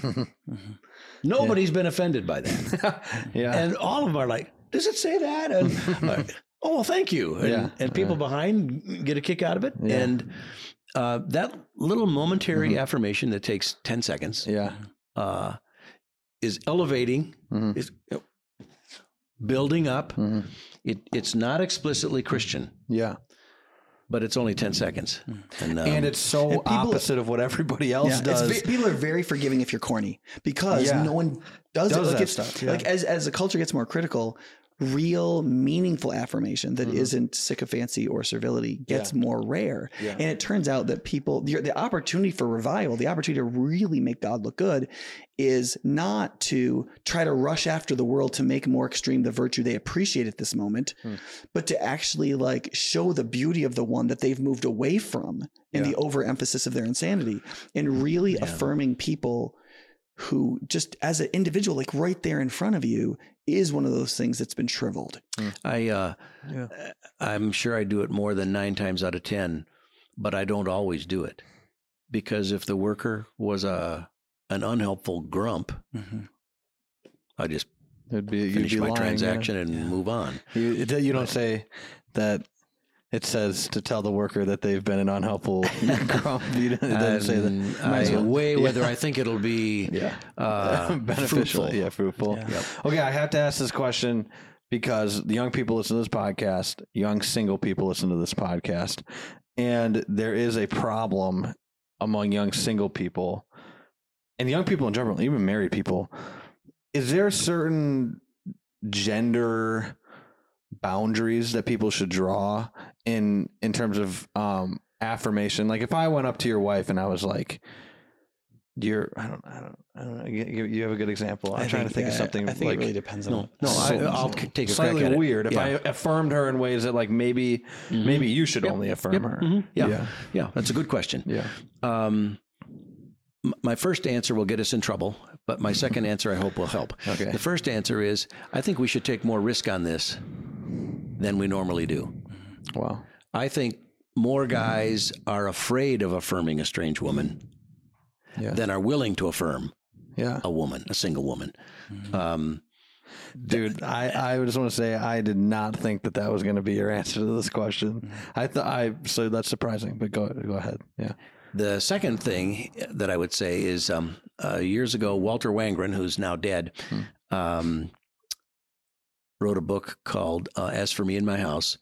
Nobody's been offended by that. yeah. And all of them are like, does it say that? And uh, oh, well, thank you. And, Yeah. and people behind get a kick out of it. Yeah. And uh, that little momentary Mhm. affirmation that takes 10 seconds yeah. uh, is elevating, Mhm. is building up. Mhm. It, it's not explicitly Christian, Yeah. but it's only 10 seconds. And, um, and it's so and people- opposite of what everybody else Yeah, does. It's people are very forgiving if you're corny because Yeah. no one does, Does it. Like, stuff, yeah. like as as the culture gets more critical, real meaningful affirmation that Mhm. not sycophancy or servility gets Yeah. more rare. Yeah. And it turns out that people the, the opportunity for revival, the opportunity to really make God look good is not to try to rush after the world to make more extreme the virtue they appreciate at this moment, Hmm. but to actually like show the beauty of the one that they've moved away from in Yeah. the overemphasis of their insanity and really affirming people who just as an individual like right there in front of you is one of those things that's been shriveled hmm. I, uh, Yeah. Uh, I'm sure I do it more than nine times out of 10, but I don't always do it. Because if the worker was a, an unhelpful grump, mm-hmm. I just It'd be, you'd finish be my lying, yeah. transaction and move on. You, you don't say that it says to tell the worker that they've been an unhelpful grump. It doesn't say that. I well. weigh Yeah. whether I think it'll be Yeah. uh, beneficial. fruitful. Yeah, fruitful. Yeah. Yep. Okay, I have to ask this question because the young people listen to this podcast, young single people listen to this podcast, and there is a problem among young single people and young people in general, even married people. Is there a certain gender boundaries that people should draw in in terms of um affirmation? Like if I went up to your wife and I was like, you're I don't I don't I don't know. You, you have a good example. I'm I trying to think of something I think like it really depends on. No, no, I, So- I'll c- take a crack slightly at it. weird. If Yeah. I affirmed her in ways that like maybe Mhm. maybe you should Yep. only affirm Yep. her. Mhm. Yeah. yeah, yeah, that's a good question. yeah. Um, my first answer will get us in trouble, but my second answer I hope will help. Okay. The first answer is I think we should take more risk on this than we normally do. Wow. I think more guys are afraid of affirming a strange woman Yeah. than are willing to affirm Yeah. a woman, a single woman. Um, Dude, I, I just want to say I did not think that that was going to be your answer to this question. I thought I so that's surprising, but go go ahead. Yeah. The second thing that I would say is um, uh, years ago, Walter Wangren, who's now dead, um, wrote a book called uh, As for Me and My House,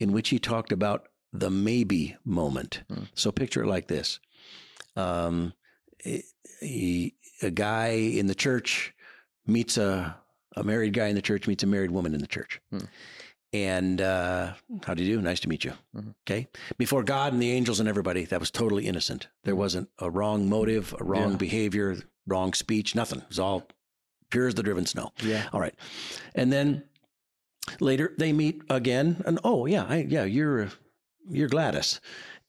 in which he talked about the maybe moment. Hmm. So picture it like this um, he, a guy in the church meets a, a married guy in the church, meets a married woman in the church. Hmm. And uh, how do you do? Nice to meet you. Mhm. Okay. Before God and the angels and everybody, that was totally innocent. There wasn't a wrong motive, a wrong Yeah. behavior, wrong speech, nothing. It was all pure as the driven snow. Yeah. All right. And then later they meet again and oh yeah, I, yeah, you're you're Gladys.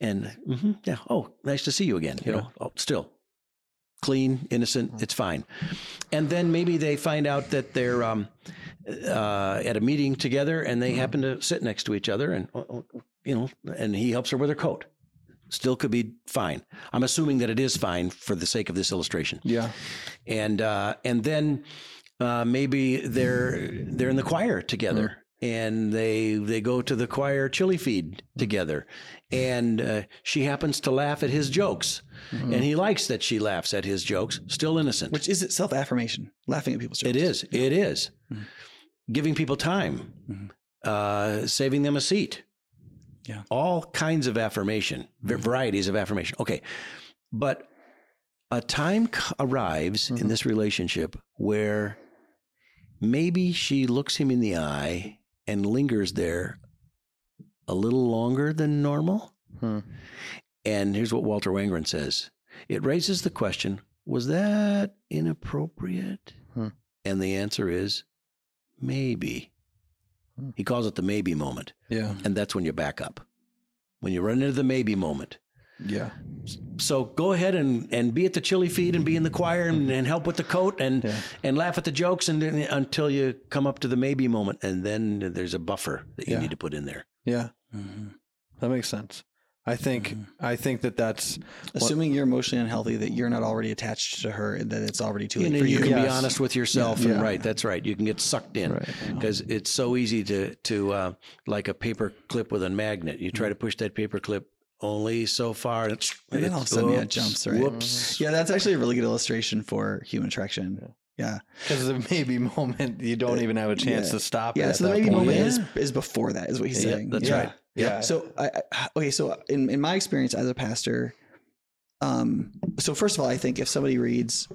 And mhm, yeah, oh, nice to see you again. You Yeah. know, oh, still clean, innocent, it's fine. And then maybe they find out that they're um, uh, at a meeting together and they happen to sit next to each other and oh, oh, you know, and he helps her with her coat. Still could be fine. I'm assuming that it is fine for the sake of this illustration Yeah. and uh, and then uh, maybe they're they're in the choir together. And they they go to the choir chili feed together, and uh, she happens to laugh at his jokes, and he likes that she laughs at his jokes. Still innocent, Which is it self affirmation, laughing at people's jokes. it is. It is. Mhm. giving people time, Mhm. uh, saving them a seat. Yeah. all kinds of affirmation, varieties of affirmation. Okay, but a time c- arrives in this relationship where maybe she looks him in the eye and lingers there a little longer than normal. Hmm. And here's what Walter Wangerin says it raises the question was that inappropriate? Hmm. And the answer is maybe. Hmm. He calls it the maybe moment. Yeah. And that's when you back up, when you run into the maybe moment. Yeah. So go ahead and, and be at the chili feed and be in the choir and, and help with the coat and Yeah. and laugh at the jokes and then- until you come up to the maybe moment and then there's a buffer that you Yeah. need to put in there. Yeah. Mhm. That makes sense. I think Mhm. I think that that's Assuming you're emotionally unhealthy, that you're not already attached to her, and that it's already too late for you you. can be honest with yourself Yeah. and right, that's right. You can get sucked in. right. because it's so easy to to uh, like a paper clip with a magnet. You try to push that paper clip only so far, and, it's, And then all of a sudden, yeah, it jumps, right? Whoops. Yeah, that's actually a really good illustration for human attraction. Yeah, Because the maybe moment you don't even have a chance Yeah. to stop. yeah. it at so the maybe point. moment Yeah. is is before that, is what he's Yeah, saying. that's Yeah. right. Yeah. So I, I okay. So in in my experience as a pastor, um, so first of all, I think if somebody reads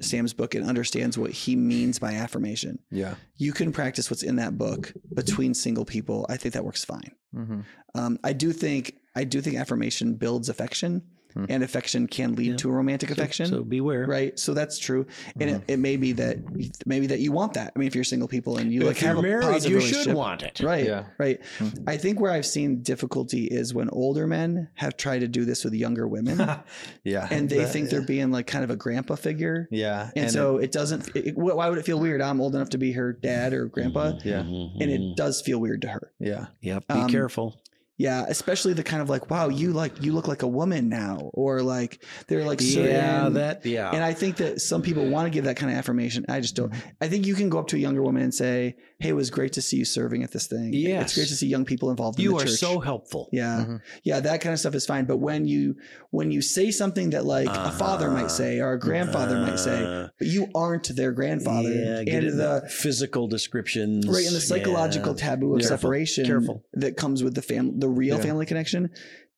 Sam's book and understands what he means by affirmation, yeah. you can practice what's in that book between single people. I think that works fine. Mm-hmm. Um, I do think I do think affirmation builds affection, Hmm. and affection can lead Yeah. to a romantic So- affection. So, beware. right, so that's true, and Mhm. it, it may be that maybe that you want that. I mean, if you're single people and you If like have you're a married, positive you should want it. right? Yeah. Right. Hmm. I think where I've seen difficulty is when older men have tried to do this with younger women, yeah. and they That- think they're being like kind of a grandpa figure. Yeah. And, so it, doesn't. It, why would it feel weird? I'm old enough to be her dad or grandpa, Mhm, Yeah. and it does feel weird to her. yeah. Yep. Be um, careful. Yeah, especially the kind of like, wow, you like you look like a woman now, or like they're like certain, yeah, that yeah. And I think that some people want to give that kind of affirmation. I just don't. I think you can go up to a younger woman and say, "Hey, it was great to see you serving at this thing. Yes. it's great to see young people involved in you the are church." so helpful. yeah, Mhm. yeah, that kind of stuff is fine. But when you when you say something that like a father Uh-huh. might say or a grandfather might say, Uh, but you aren't their grandfather, yeah, get and in the physical descriptions, right and the psychological yeah. taboo of Careful, separation careful. that comes with the family, the real Yeah. family connection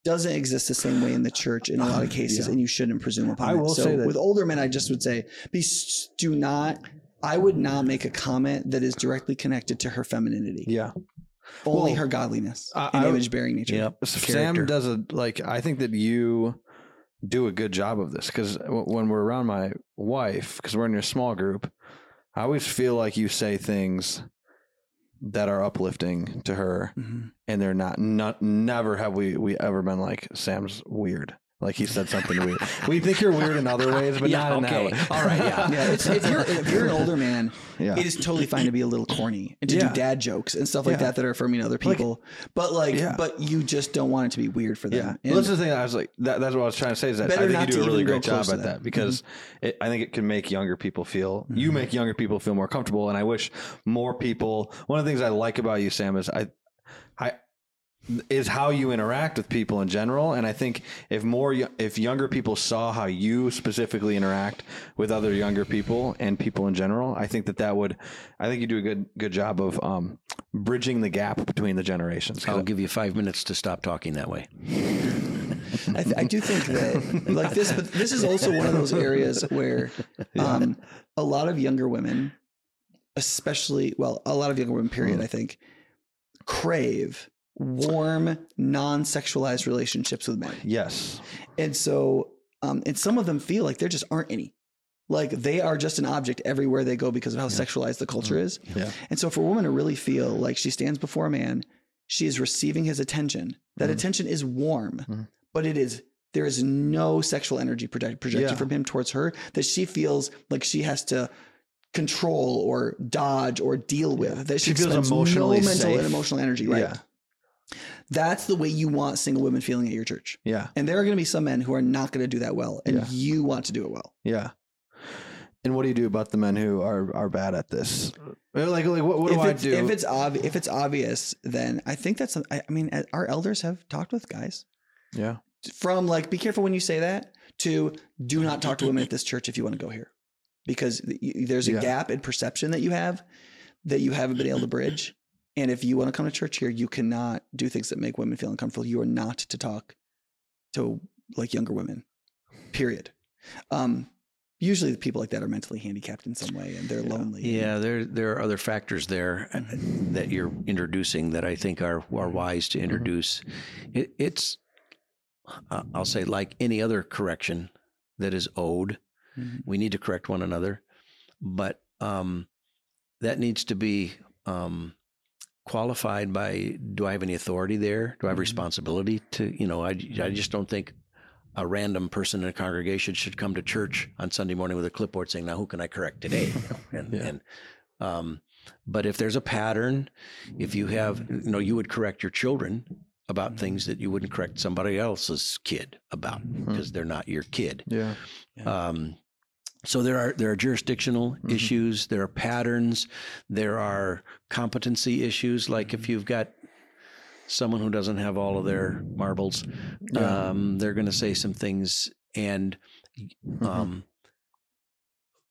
doesn't exist the same way in the church in a lot of cases Yeah. and you shouldn't presume upon I it. will so say that- with older men i just would say be do not i would not make a comment that is directly connected to her femininity Yeah. only Well, her godliness I- and image bearing nature Yep. Sam does a like. I think that you do a good job of this because when we're around my wife, because we're in your small group, I always feel like you say things that are uplifting to her, Mhm. and they're not. Not never have we we ever been like Sam's weird. Like he said something weird. We think you're weird in other ways, but Yeah, not in that way. All right, yeah. yeah it's, if you're if you're an older man yeah. it is totally fine to be a little corny and to Yeah. do dad jokes and stuff like Yeah. that that are affirming other Like- people but like Yeah. but you just don't want it to be weird for Yeah, them well, that's the thing. I was like, that, that's what I was trying to say is that I think you do a really great job at that, that. Mm-hmm. because it, I think it can make younger people feel. You make younger people feel more comfortable, and I wish more people. One of the things I like about you, Sam, is I, I, is how you interact with people in general, and I think if more if younger people saw how you specifically interact with other younger people and people in general, I think that that would. I think you do a good good job of um, bridging the gap between the generations I'll give you five minutes to stop talking that way. I, th- I do think that like this, but this is also one of those areas where um, a lot of younger women, especially, well, a lot of younger women, period, I think, crave warm, non-sexualized relationships with men, yes, and so, um, and some of them feel like there just aren't any. Like they are just an object everywhere they go because of how sexualized the culture is. yeah, And so, for a woman to really feel like she stands before a man, she is receiving his attention. That Mhm. attention is warm, Mhm. but it is there is no sexual energy project, projected Yeah. from him towards her that she feels like she has to control or dodge or deal with. That she, She feels spends emotionally no mental safe. and emotional energy. Right. Yeah. That's the way you want single women feeling at your church. yeah. And there are going to be some men who are not going to do that well, and Yeah. you want to do it well. Yeah. And what do you do about the men who are are bad at this? Uh, like, like what, what do I do? If it's ob- if it's obvious, then I think that's. I I mean, uh, our elders have talked with guys yeah. from like, be careful when you say that to do not talk to women at this church if you want to go here, because there's a Yeah. gap in perception that you have that you haven't been able to bridge. And if you want to come to church here, you cannot do things that make women feel uncomfortable. You are not to talk to like younger women. Period. Um, usually, the people like that are mentally handicapped in some way, and they're lonely. Yeah, there there are other factors there uh, that you're introducing that I think are are wise to introduce. It, it's uh, I'll say like any other correction that is owed, Mhm. we need to correct one another, but um, that needs to be um, qualified by do I have any authority there? Do I have Mhm. responsibility to you know? I I just don't think a random person in a congregation should come to church on Sunday morning with a clipboard saying, "Now who can I correct today?" and Yeah. and um, but if there's a pattern, if you have you know you would correct your children about things that you wouldn't correct somebody else's kid about because they're not your kid. Yeah. Um, so there are there are jurisdictional Mhm. issues, there are patterns, there are competency issues. Like if you've got someone who doesn't have all of their marbles, Yeah. um, they're going to say some things, and Mhm. um,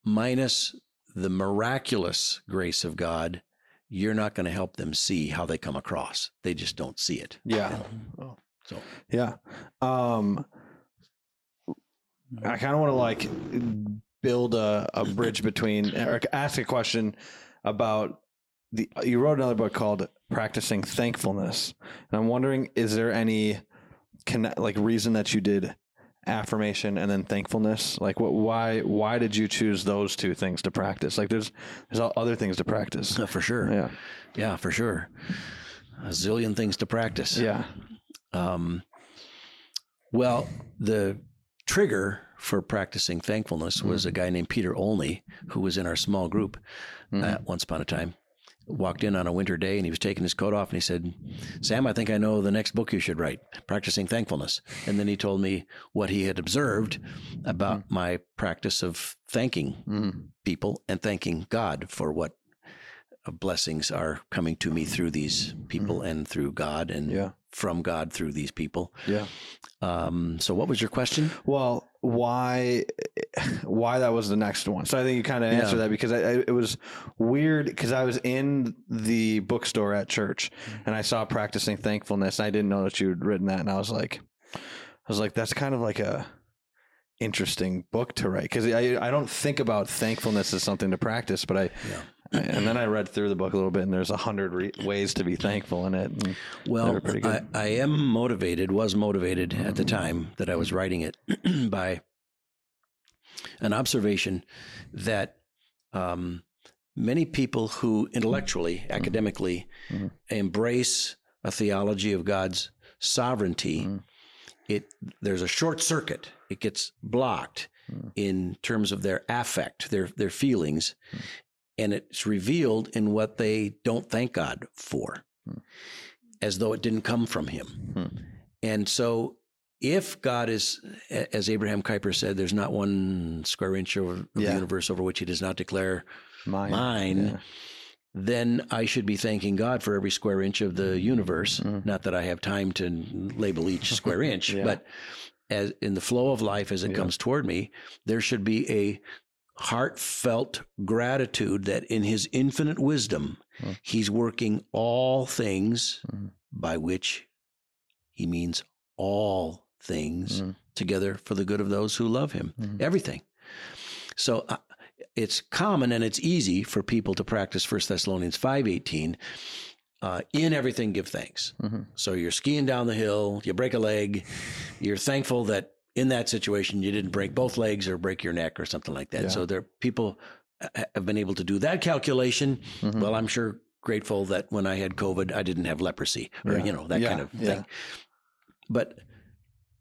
minus the miraculous grace of God, you're not going to help them see how they come across. They just don't see it. yeah. So Yeah. Um, I kind of want to like build a, a bridge between or ask a question about the you wrote another book called practicing thankfulness. And i'm wondering is there any connect like reason that you did affirmation and then thankfulness? Like what why why did you choose those two things to practice? Like there's there's other things to practice. Uh, for sure, yeah. Yeah, for sure, a zillion things to practice. yeah. Um, well, the trigger for practicing thankfulness was a guy named Peter Olney, who was in our small group Mhm. uh, once upon a time. walked in on a winter day and he was taking his coat off and he said, Sam, I think I know the next book you should write, Practicing Thankfulness. And then he told me what he had observed about Mm-hmm. my practice of thanking Mm. people and thanking God for what uh, blessings are coming to me through these people and through God and Mm-hmm. Yeah. from God through these people. Yeah. Um, so, what was your question? Well, why why that was the next one. So I think you kind of Yeah. answered that because I, I, it was weird because I was in the bookstore at church mm-hmm. and I saw practicing thankfulness. and I didn't know that you had written that, and I was like, I was like, that's kind of like a interesting book to write because I I don't think about thankfulness as something to practice, but I. Yeah. And then I read through the book a little bit, and there's a hundred re- ways to be thankful in it. And Well, I. I am motivated, was motivated at the time that I was writing it by an observation that um, many people who intellectually, academically Mhm. embrace a theology of God's sovereignty, Mhm. it there's a short circuit. It gets blocked Mhm. in terms of their affect, their their feelings, and it's revealed in what they don't thank God for, Hmm. as though it didn't come from Him. Hmm. And so, if God is, as Abraham Kuyper said, there's not one square inch of Yeah. the universe over which He does not declare Mine. mine, Yeah. then I should be thanking God for every square inch of the universe. Mm. Not that I have time to label each square inch, Yeah. but as in the flow of life as it Yeah. comes toward me, there should be a heartfelt gratitude that in his infinite wisdom, Mm. he's working all things Mhm. by which he means all things Mhm. together for the good of those who love him. Mhm. Everything. So uh, it's common and it's easy for people to practice 1 Thessalonians 5:18 uh, in everything give thanks. Mhm. So you're skiing down the hill, you break a leg, you're thankful that in that situation you didn't break both legs or break your neck or something like that. Yeah. So there people uh, have been able to do that calculation. Mhm. Well, I'm sure grateful that when I had COVID, I didn't have leprosy or Yeah. you know that Yeah. kind of thing. But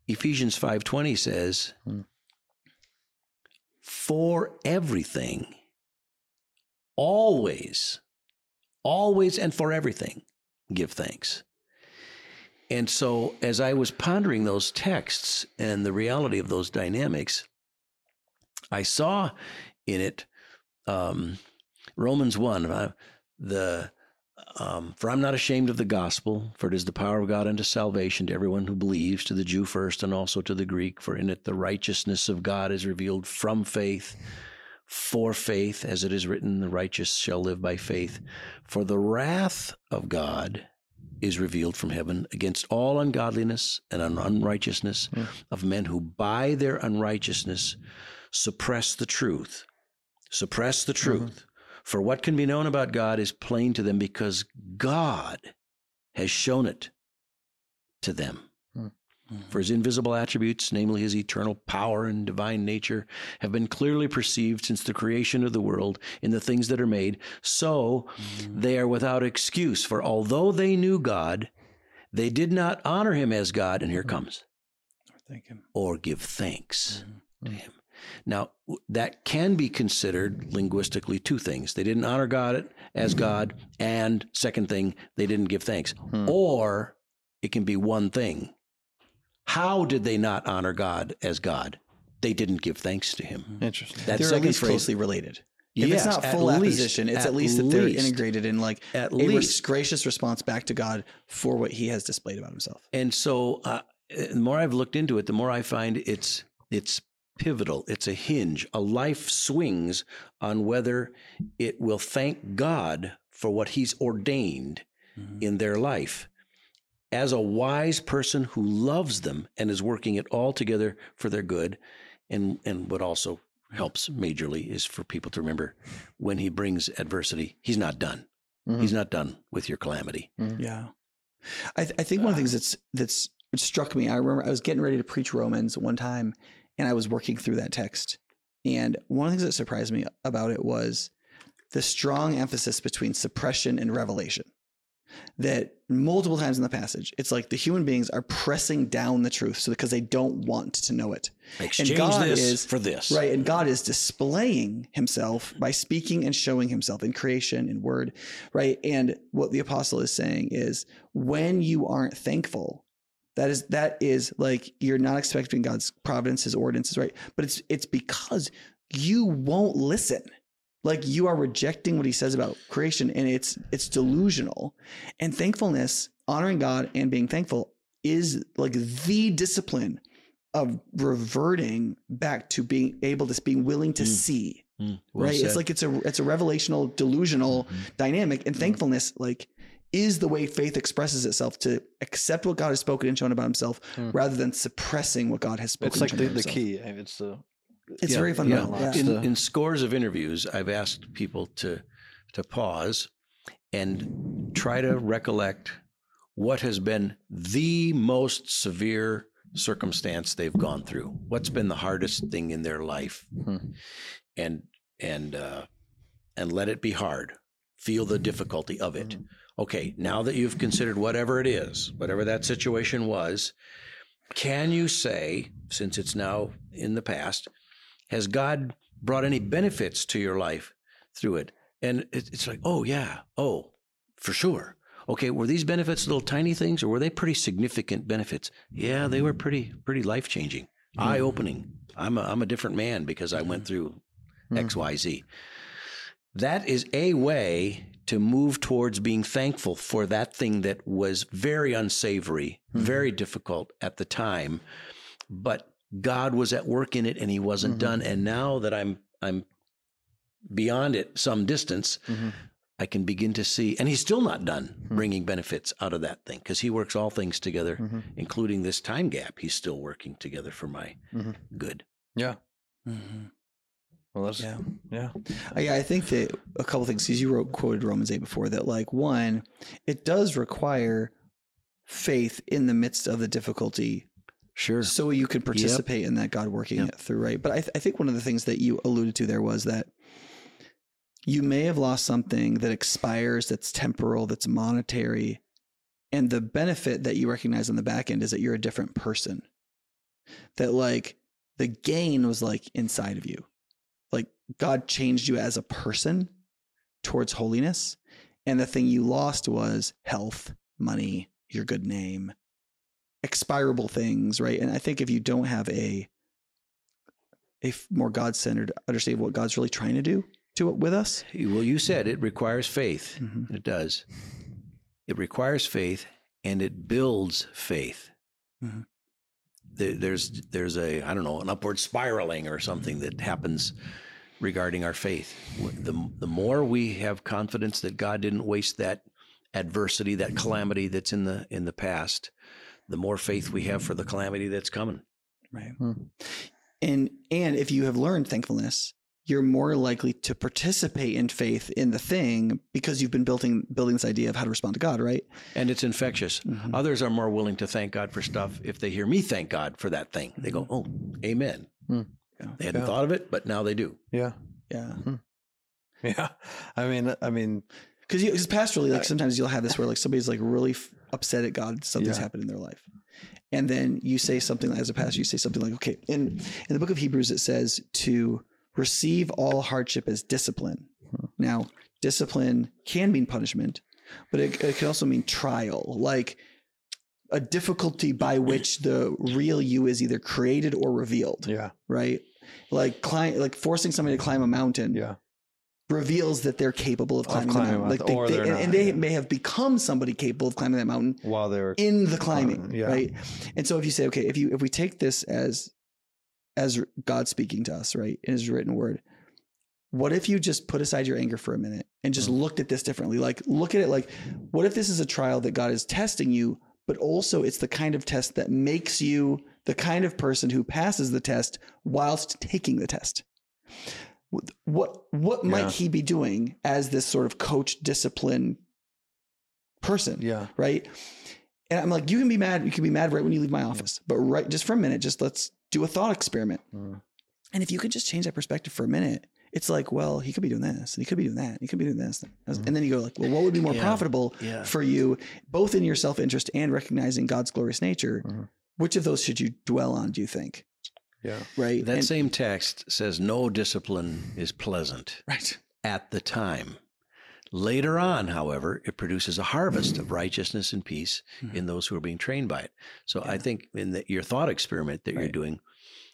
Ephesians 5:20 says, Hmm. "For everything, always, always, and for everything, give thanks." And so, as I was pondering those texts and the reality of those dynamics, I saw in it um, Romans 1, uh, the um, for I'm not ashamed of the gospel, for it is the power of God unto salvation to everyone who believes, to the Jew first and also to the Greek. For in it the righteousness of God is revealed from faith, for faith, as it is written, the righteous shall live by faith. For the wrath of God is revealed from heaven against all ungodliness and unrighteousness Hmm. of men who by their unrighteousness suppress the truth. Suppress the truth. For what can be known about God is plain to them because God has shown it to them. For his invisible attributes, namely his eternal power and divine nature, have been clearly perceived since the creation of the world in the things that are made. So they are without excuse. For although they knew God, they did not honor him as God. And here comes Or Thank him. or give thanks Mhm. to him. Now, that can be considered linguistically two things. They didn't honor God as God, and second thing, they didn't give thanks. Hmm. Or it can be one thing. How did they not honor God as God? They didn't give thanks to him. Interesting. That they're at second least phrase, closely related. If yes, it's not at full least, apposition, it's at, least that they're integrated in like At a least. gracious response back to God for what He has displayed about Himself. And so, uh, the more I've looked into it, the more I find it's it's pivotal. It's a hinge. A life swings on whether it will thank God for what He's ordained in their life. As a wise person who loves them and is working it all together for their good, and and what also helps majorly is for people to remember when He brings adversity, He's not done. Mhm. He's not done with your calamity. Yeah, I, th- I think one of the things that's that's struck me. I remember I was getting ready to preach Romans one time, and I was working through that text, and one of the things that surprised me about it was the strong emphasis between suppression and revelation. That multiple times in the passage, it's like the human beings are pressing down the truth so because they don't want to know it. Exchange God this is- for this. Right. And God is displaying himself by speaking and showing himself in creation, in word. Right. And what the apostle is saying is when you aren't thankful, that is that is like you're not expecting God's providence, his ordinances, right? But it's it's because you won't listen. Like you are rejecting what he says about creation and it's it's delusional. And thankfulness, honoring God and being thankful is like the discipline of reverting back to being able to being willing to Mm. see Mm, well right it's like it's a it's a revelational delusional Mhm. dynamic and thankfulness like is the way faith expresses itself to accept what god has spoken and shown about himself Mm. rather than suppressing what god has spoken It's like the, the key. It's the it's Yeah, very fundamental yeah. yeah. in, the- in scores of interviews, I've asked people to to pause and try to recollect what has been the most severe circumstance they've gone through. What's been the hardest thing in their life, Hmm. and and uh, and let it be hard. Feel the difficulty of it. Okay, now that you've considered whatever it is, whatever that situation was, can you say, since it's now in the past, has God brought any benefits to your life through it? And it's like, oh, yeah. Oh, for sure. Okay, were these benefits little tiny things or were they pretty significant benefits? Yeah, they were pretty, pretty life changing, hmm. eye opening. I'm a, I'm a different man because I went through hmm. X, Y, Z. That is a way to move towards being thankful for that thing that was very unsavory, hmm. very difficult at the time, but God was at work in it and he wasn't Mhm. done. And now that I'm I'm beyond it some distance, Mhm. I can begin to see, and he's still not done Hmm. bringing benefits out of that thing because he works all things together, Mhm. including this time gap. He's still working together for my Mhm. good. Yeah. Well, that's Yeah. yeah. Uh, yeah i think that a couple things because you wrote quoted romans 8 before that like one it does require faith in the midst of the difficulty Sure. so you could participate in that God working Yep. it through, right? But I, th- I think one of the things that you alluded to there was that you may have lost something that expires, that's temporal, that's monetary, and the benefit that you recognize on the back end is that you're a different person. That like the gain was like inside of you, like God changed you as a person towards holiness, and the thing you lost was health, money, your good name expirable things, right? And I think if you don't have a a more God centered understanding of what God's really trying to do to it with us, Well, you said it requires faith. Mhm. It does. It requires faith and it builds faith. Mhm. There, there's there's a I don't know an upward spiraling or something that happens regarding our faith. The the more we have confidence that God didn't waste that adversity, that calamity that's in the in the past, the more faith we have for the calamity that's coming. right? Hmm. And and if you have learned thankfulness, you're more likely to participate in faith in the thing because you've been building building this idea of how to respond to God, right? And it's infectious. Mhm. Others are more willing to thank God for stuff if they hear me thank God for that thing. They go, "Oh, amen." Hmm. Yeah. They hadn't Yeah. thought of it, but now they do. Yeah. Yeah. Yeah. I mean, I mean, Because because pastorally, like sometimes you'll have this where like somebody's like really f- upset at God, something's Yeah. happened in their life, and then you say something as a pastor, you say something like, "Okay," in in the book of Hebrews it says to receive all hardship as discipline. Now, discipline can mean punishment, but it, it can also mean trial, like a difficulty by which the real you is either created or revealed, yeah. right? Like climb, like forcing somebody to climb a mountain Yeah. Reveals that they're capable of Of climbing, climbing the mountain. Like they, or they- and, not, and they yeah. may have become somebody capable of climbing that mountain While they're in the climbing, Climbing, yeah. right? And so if you say, okay, if you if we take this as as God speaking to us, right, in His written word, what if you just put aside your anger for a minute and just Mm. looked at this differently? Like, look at it like, what if this is a trial that God is testing you, but also it's the kind of test that makes you the kind of person who passes the test whilst taking the test? What what Yeah. might he be doing as this sort of coach discipline person? yeah. right? And I'm like, you can be mad. You can be mad right when you leave my office, but right, just for a minute, just let's do a thought experiment. Mm. And if you could just change that perspective for a minute it's like, well, he could be doing this, and he could be doing that, and he could be doing this, and then you go like, well, what would be more Yeah. profitable Yeah. for you, both in your self interest and recognizing God's glorious nature? Mhm. Which of those should you dwell on? Do you think? Yeah. Right. That And- same text says, No discipline is pleasant right. at the time. Later on, however, it produces a harvest of righteousness and peace Mhm. in those who are being trained by it. So I think in the, your thought experiment that you're doing,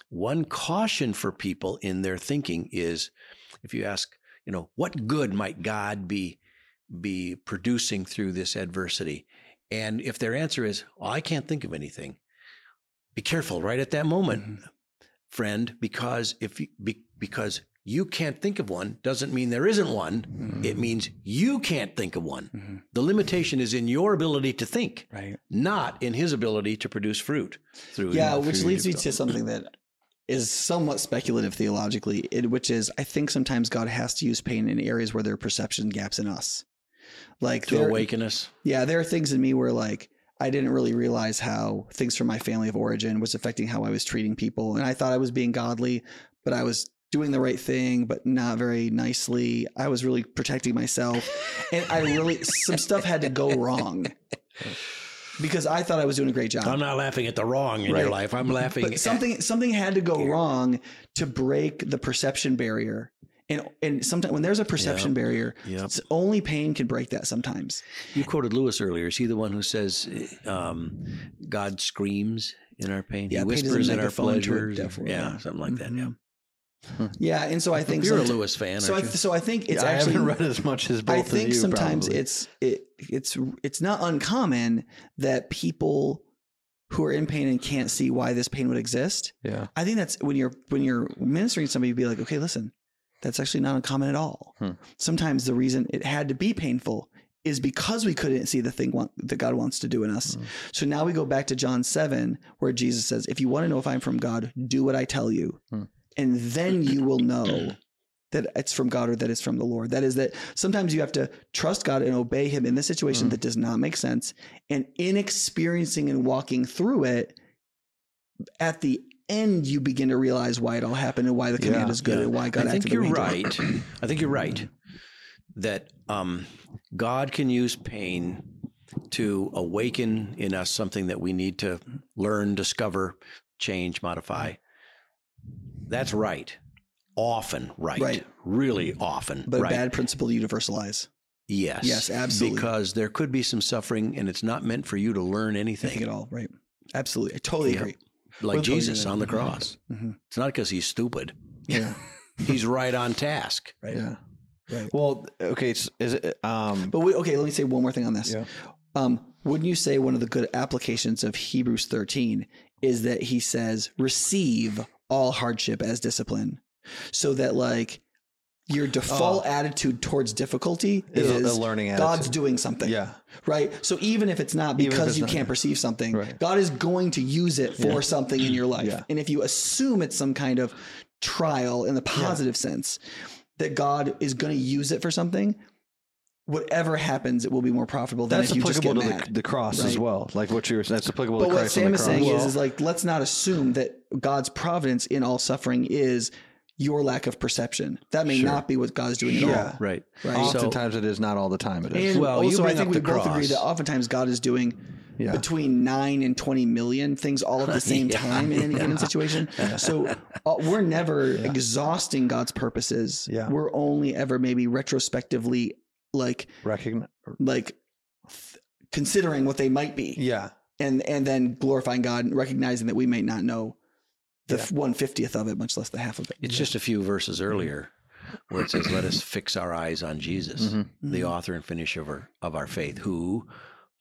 one caution for people in their thinking is if you ask, you know, what good might God be be producing through this adversity? And if their answer is, oh, I can't think of anything, be careful right at that moment, Mhm. Friend, because if you, be, because you can't think of one doesn't mean there isn't one. Mhm. It means you can't think of one. Mhm. The limitation is in your ability to think, Right. not in his ability to produce fruit through Yeah, which leads me to something that is somewhat speculative theologically, which is I think sometimes God has to use pain in areas where there are perception gaps in us. Like to there, awaken us. yeah, there are things in me where like I didn't really realize how things from my family of origin was affecting how I was treating people, and I thought I was being godly, but I was doing the right thing, but not very nicely. I was really protecting myself, and I really some stuff had to go wrong because I thought I was doing a great job. I'm not laughing at the wrong in Right. your life. I'm laughing But something something had to go wrong to break the perception barrier. And and sometimes when there's a perception barrier, Yep. it's- only pain can break that sometimes. You quoted Lewis earlier. Is he the one who says um, God screams in our pain? Yeah, he whispers in our megaphone to a pleasures. yeah, yeah. something like that. Mhm. Yeah. Yeah, and so I think You're a Lewis fan, So I, aren't you? so I think it's Yeah, I actually haven't read as much as both I of think you, sometimes probably. it's it it's it's not uncommon that people who are in pain and can't see why this pain would exist. yeah. I think that's when you're when you're ministering to somebody, you'd be like, okay, listen, that's actually not uncommon at all. Hmm. Sometimes the reason it had to be painful is because we couldn't see the thing want, that God wants to do in us. Hmm. So now we go back to John 7, where Jesus says, If you want to know if I'm from God, do what I tell you. Hmm. And then you will know that it's from God or that it's from the Lord. That is that sometimes you have to trust God and obey Him in this situation Hmm. that does not make sense. And in experiencing and walking through it, at the end, you begin to realize why it all happened and why the command Yeah, is good yeah. and why God I think you're the way he did. right. I think you're right that um, God can use pain to awaken in us something that we need to learn, discover, change, modify. That's right. Often right. Right. Really often But right. a bad principle to universalize. yes. Yes, absolutely. Because there could be some suffering and it's not meant for you to learn Anything anything. at all, right? Absolutely. I totally Yeah. agree. Like Jesus on the cross. Mhm. It's not because he's stupid. Yeah. He's right on task. Right. Yeah. Right. Well, okay. s- Is it? Um. But we, okay, let me say one more thing on this. Yeah. Um, wouldn't you say one of the good applications of Hebrews 13 is that he says, receive all hardship as discipline? So that, like, your uh, default attitude towards difficulty Oh. Is is, a- learning God's attitude. doing something. Yeah. Right. So even if it's not because it's you not- can't perceive something, Right. God is going to use it for Yeah. something in your life. Yeah. And if you assume it's some kind of trial in the positive sense, that God is going to use it for something, whatever happens, it will be more profitable than That's if you just get to mad. the, the cross as well. Like what you're. saying. That's applicable but to what Christ on Sam is saying is, is like, let's not assume that God's providence in all suffering is your lack of perception. That may Sure. not be what God's doing at Yeah. all. Right. Right. oftentimes it is not all the time. It is. And Well, you also, I think up we the both agree that oftentimes God is doing Yeah. between nine and 20 million things all at the same Yeah. time in any given situation. So uh, we're never exhausting God's purposes. Yeah. We're only ever maybe retrospectively like, Recognize. like th- considering what they might be Yeah. and, and then glorifying God and recognizing that we may not know the Yeah. one fiftieth of it, much less the half of it. It's just a few verses earlier where it says, Let us fix our eyes on Jesus, Mhm. the author and finisher of our, of our faith, who,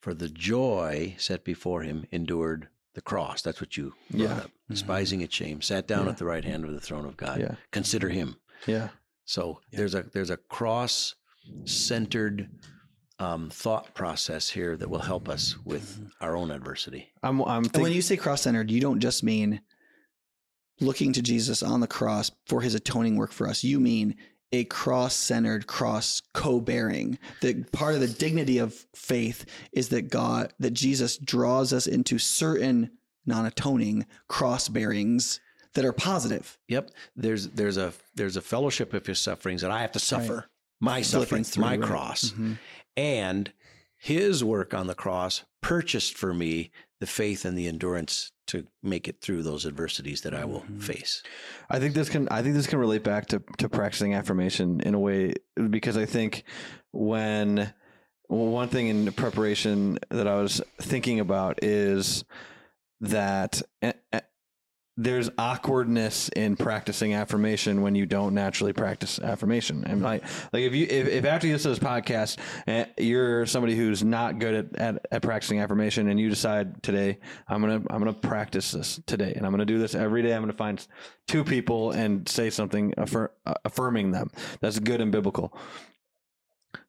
for the joy set before him, endured the cross. That's what you brought Yeah. up. Despising its shame, sat down Yeah. at the right hand of the throne of God. Yeah. Consider him. Yeah. So there's a there's a cross centered um, thought process here that will help us with our own adversity. I'm. I'm And when you say cross centered, you don't just mean looking to Jesus on the cross for his atoning work for us. You mean a cross centered, cross co bearing. That part of the dignity of faith is that God, that Jesus draws us into certain non atoning cross bearings that are positive. Yep. There's there's a there's a fellowship of his sufferings that I have to suffer my suffering, three, my right. cross, Mhm. and his work on the cross purchased for me the faith and the endurance to make it through those adversities that I will Mhm. face. I think this can I think this can relate back to to practicing affirmation in a way because I think when well, one thing in preparation that I was thinking about is that eh, eh, there's awkwardness in practicing affirmation when you don't naturally practice affirmation. And like, like if you if, if after you listen to this podcast, eh, you're somebody who's not good at, at, at practicing affirmation, and you decide today I'm gonna I'm gonna practice this today, and I'm gonna do this every day. I'm gonna find two people and say something affir- uh, affirming them. That's good and biblical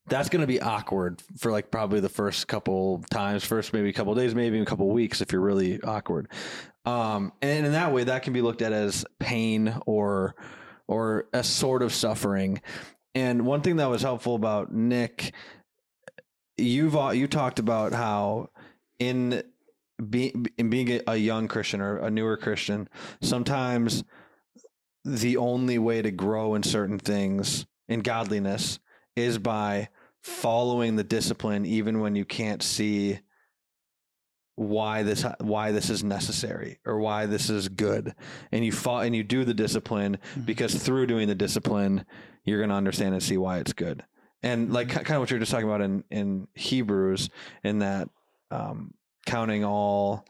that's going to be awkward for like probably the first couple times, first maybe a couple days, maybe a couple weeks if you're really awkward. Um, and in that way, that can be looked at as pain or or a sort of suffering. And one thing that was helpful about Nick, you've you talked about how in being in being a young Christian or a newer Christian, sometimes the only way to grow in certain things in godliness is by following the discipline even when you can't see why this why this is necessary or why this is good. And you fall and you do the discipline Mhm. because through doing the discipline you're going to understand and see why it's good. And like kind of what you're just talking about in in Hebrews in that um counting all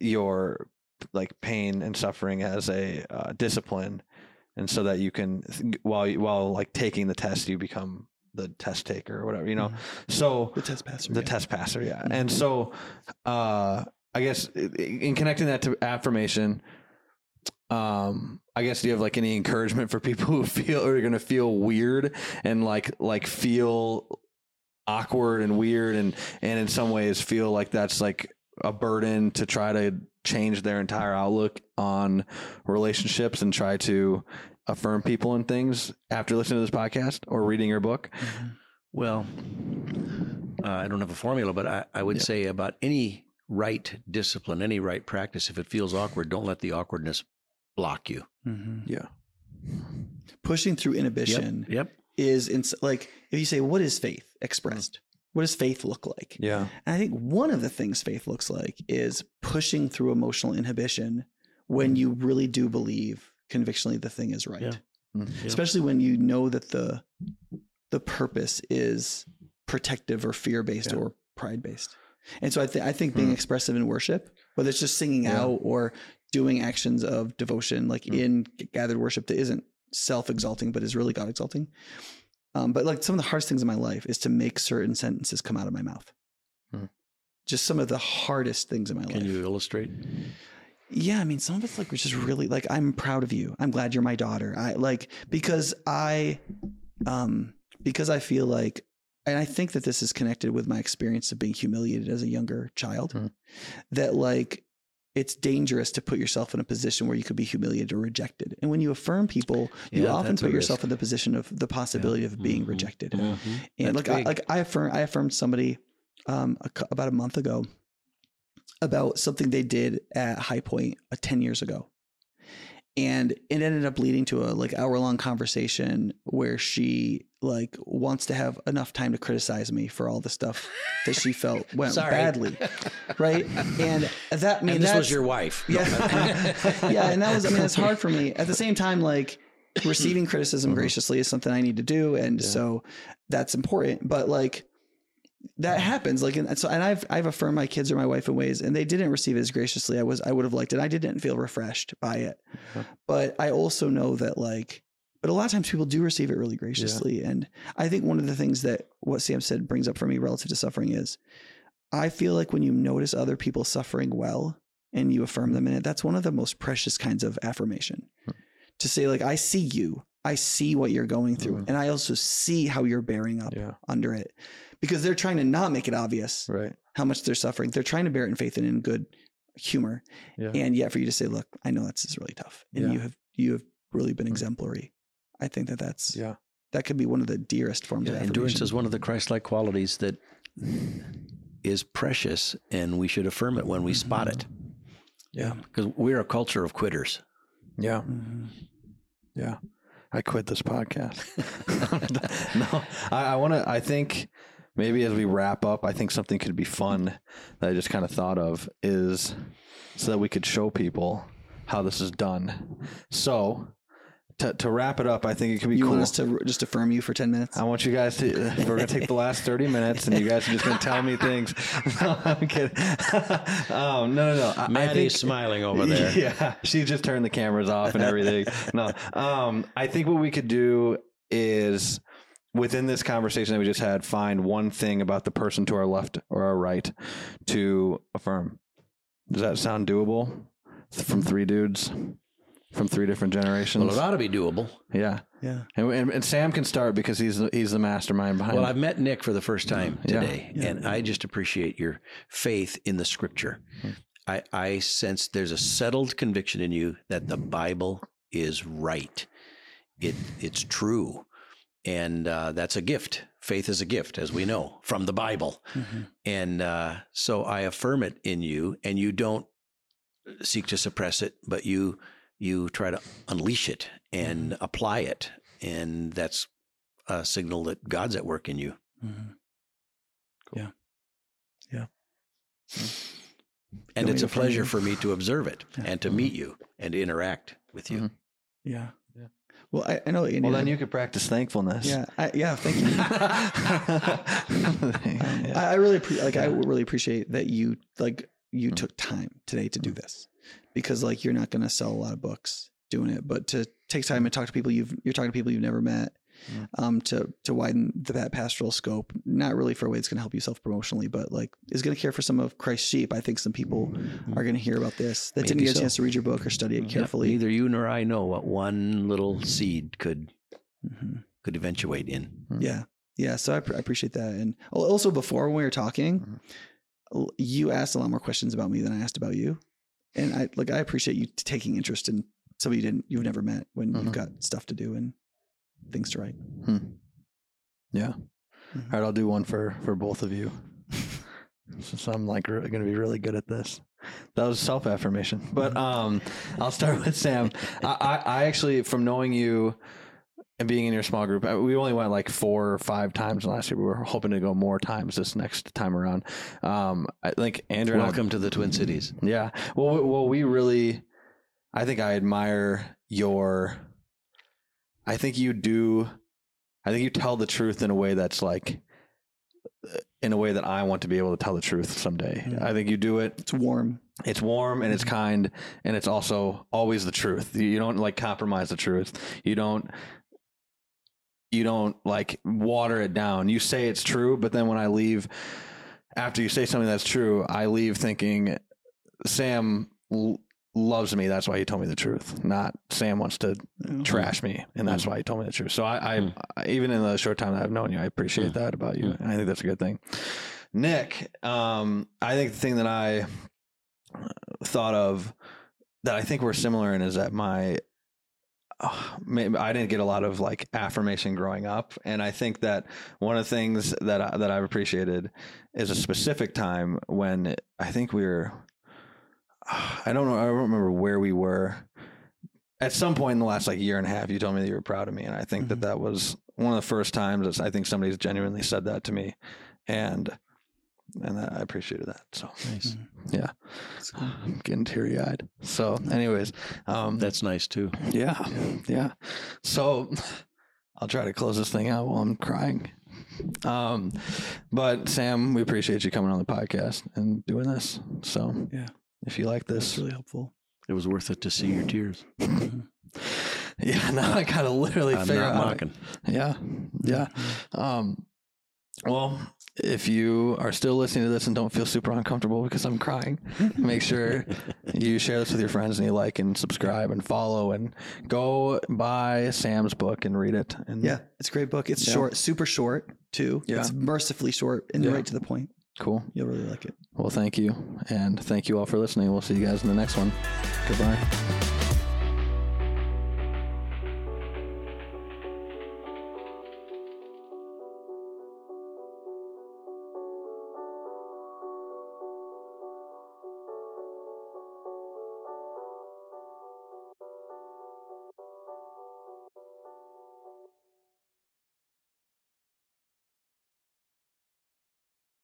your like pain and suffering as a uh, discipline and so that you can while you- while like taking the test you become the test taker or whatever you know so The test passer. the yeah. test passer yeah and so uh i guess in connecting that to affirmation um i guess do you have like any encouragement for people who feel or are going to feel weird and like like feel awkward and weird and and in some ways feel like that's like a burden to try to change their entire outlook on relationships and try to affirm people and things after listening to this podcast or reading your book Mhm. Well, uh, I don't have a formula, but I, I would Yeah. say about any right discipline, any right practice, if it feels awkward, don't let the awkwardness block you. Mhm. yeah Pushing through inhibition Yep. is in, like if you say what is faith expressed what does faith look like yeah and i think one of the things faith looks like is pushing through emotional inhibition when you really do believe convictionally the thing is right Yeah. Mm. Yeah. especially when you know that the the purpose is protective or fear based Yeah. or pride based and so i, th- I think being Hmm. expressive in worship whether it's just singing Yeah. out or doing actions of devotion like Hmm. in gathered worship that isn't self-exalting but is really god exalting um, but like some of the hardest things in my life is to make certain sentences come out of my mouth Hmm. just some of the hardest things in my Can life Can you illustrate? Yeah, I mean, some of it's like, which is really like, I'm proud of you. I'm glad you're my daughter. I like because I, um, because I feel like, and I think that this is connected with my experience of being humiliated as a younger child. Mhm. That like, it's dangerous to put yourself in a position where you could be humiliated or rejected. And when you affirm people, you Yeah, often put yourself risk. in the position of the possibility of being Mhm. rejected. Mhm. And That's like, I, like I affirm, I affirmed somebody um, a, about a month ago about something they did at High Point uh, ten years ago, and it ended up leading to a like hour long conversation where she like wants to have enough time to criticize me for all the stuff that she felt went badly, right? And that I mean and this was your wife. yeah. yeah. And that was, I mean, it's hard for me. At the same time, like receiving criticism graciously is something I need to do. And Yeah. so that's important. But like that happens. Like, and so, and I've, I've affirmed my kids or my wife in ways and they didn't receive it as graciously. I was, I would have liked it. I didn't feel refreshed by it. Yeah. But I also know that like, but a lot of times people do receive it really graciously. And I think one of the things that what Sam said brings up for me relative to suffering is I feel like when you notice other people suffering well, and you affirm them in it that's one of the most precious kinds of affirmation Hmm. to say like i see you i see what you're going through Mhm. and i also see how you're bearing up yeah under it because they're trying to not make it obvious right how much they're suffering they're trying to bear it in faith and in good humor yeah and yet for you to say look i know this is really tough and Yeah. you have you have really been Mhm. exemplary i think that that's yeah that could be one of the dearest forms Yeah, of endurance is one of the Christ-like qualities that is precious, and we should affirm it when we spot it. yeah Because we're a culture of quitters. Yeah. Mhm. Yeah. I quit this podcast. no, I, I want to, I think maybe as we wrap up, I think something could be fun that I just kind of thought of is so that we could show people how this is done. So to, to wrap it up, I think it could be You cool. want us to just affirm you for ten minutes? I want you guys to. We're gonna take the last thirty minutes, and you guys are just gonna tell me things. No, I'm kidding. um, no, no, no. I, I Maddie's think, smiling over there. Yeah, she just turned the cameras off and everything. no, um, I think what we could do is within this conversation that we just had, find one thing about the person to our left or our right to affirm. Does that sound doable? From three dudes, from three different generations. Well, it ought to be doable. yeah, yeah. and, and, and Sam can start because he's the, he's the mastermind behind. Well, it. I've met Nick for the first time Yeah. today, Yeah. and I just appreciate your faith in the scripture. Hmm. I, I sense there's a settled conviction in you that the Bible is right. It it's true, and uh, that's a gift. Faith is a gift, as we know from the Bible, Mhm. and uh, so I affirm it in you, and you don't seek to suppress it, but you you try to unleash it and apply it, and that's a signal that God's at work in you. Mhm. Cool. Yeah. Yeah. And it's a pleasure you? for me to observe it Yeah. and to meet you and to interact with you. Mhm. Yeah. Yeah. Well, I, I know. Andy, well, then that- you could practice thankfulness. Yeah. I, yeah. Thank you. Um, Yeah. I, I really like. I really appreciate that you like you mm-hmm. took time today to do mm-hmm. this because like you're not going to sell a lot of books doing it, but to take time mm-hmm. and talk to people you've you're talking to people you've never met. Mm. Um, to to widen the, that pastoral scope, not really for a way that's going to help you self promotionally, but like is going to care for some of Christ's sheep. I think some people are going to hear about this that didn't Maybe get a chance to read your book or study it Yep, carefully. Neither you nor I know what one little seed could Mhm. could eventuate in. Yeah. Yeah. So I, pr- I appreciate that. And also before when we were talking, l- you asked a lot more questions about me than I asked about you. And I like, I appreciate you t- taking interest in somebody you didn't, you've never met when Mhm. you've got stuff to do and things to write. Hmm. Yeah. Mhm. All right, I'll do one for for both of you. Since I'm like really going to be really good at this. That was self affirmation, but um, I'll start with Sam. I, I I actually from knowing you and being in your small group, I- we only went like four or five times last year. We were hoping to go more times this next time around. Um, I think Andrew. and I- Welcome to the Twin Cities. Yeah. Well, well, we really, I think I admire your. I think you do. I think you tell the truth in a way that's like, in a way that I want to be able to tell the truth someday. Mhm. I think you do it. It's warm. It's warm and it's kind, and it's also always the truth. You you don't like compromise the truth. You don't. You don't like water it down. You say it's true, but then when I leave, after you say something that's true, I leave thinking, Sam l- loves me. That's why he told me the truth. Not Sam wants to know. trash me, and that's why he told me the truth. So I, I, Mm. I even in the short time that I've known you, I appreciate Mm. that about you, Mm. and I think that's a good thing. Nick, um, I think the thing that I thought of that I think we're similar in is that my uh, maybe I didn't get a lot of like affirmation growing up, and I think that one of the things that I, that I've appreciated is a specific time when I think we were. I don't know. I don't remember where we were. At some point in the last like year and a half, you told me that you were proud of me, and I think that Mhm. that was one of the first times that I think somebody's genuinely said that to me, and and that, I appreciated that. So Nice. yeah, cool. I'm getting teary eyed. So, anyways, um, That's nice too. yeah, yeah. So I'll try to close this thing out while I'm crying. Um, but Sam, we appreciate you coming on the podcast and doing this. So Yeah. If you like That's this, really helpful. It was worth it to see your tears. yeah, now I gotta literally I'm figure not out. mocking. Yeah, yeah. Um, well, if you are still listening to this and don't feel super uncomfortable because I'm crying, make sure you share this with your friends and you like and subscribe and follow and go buy Sam's book and read it. And Yeah. It's a great book. It's Yeah. short, super short too. Yeah. It's mercifully short and Yeah. right to the point. Cool. You'll really like it. Well, thank you. And thank you all for listening. We'll see you guys in the next one. Goodbye.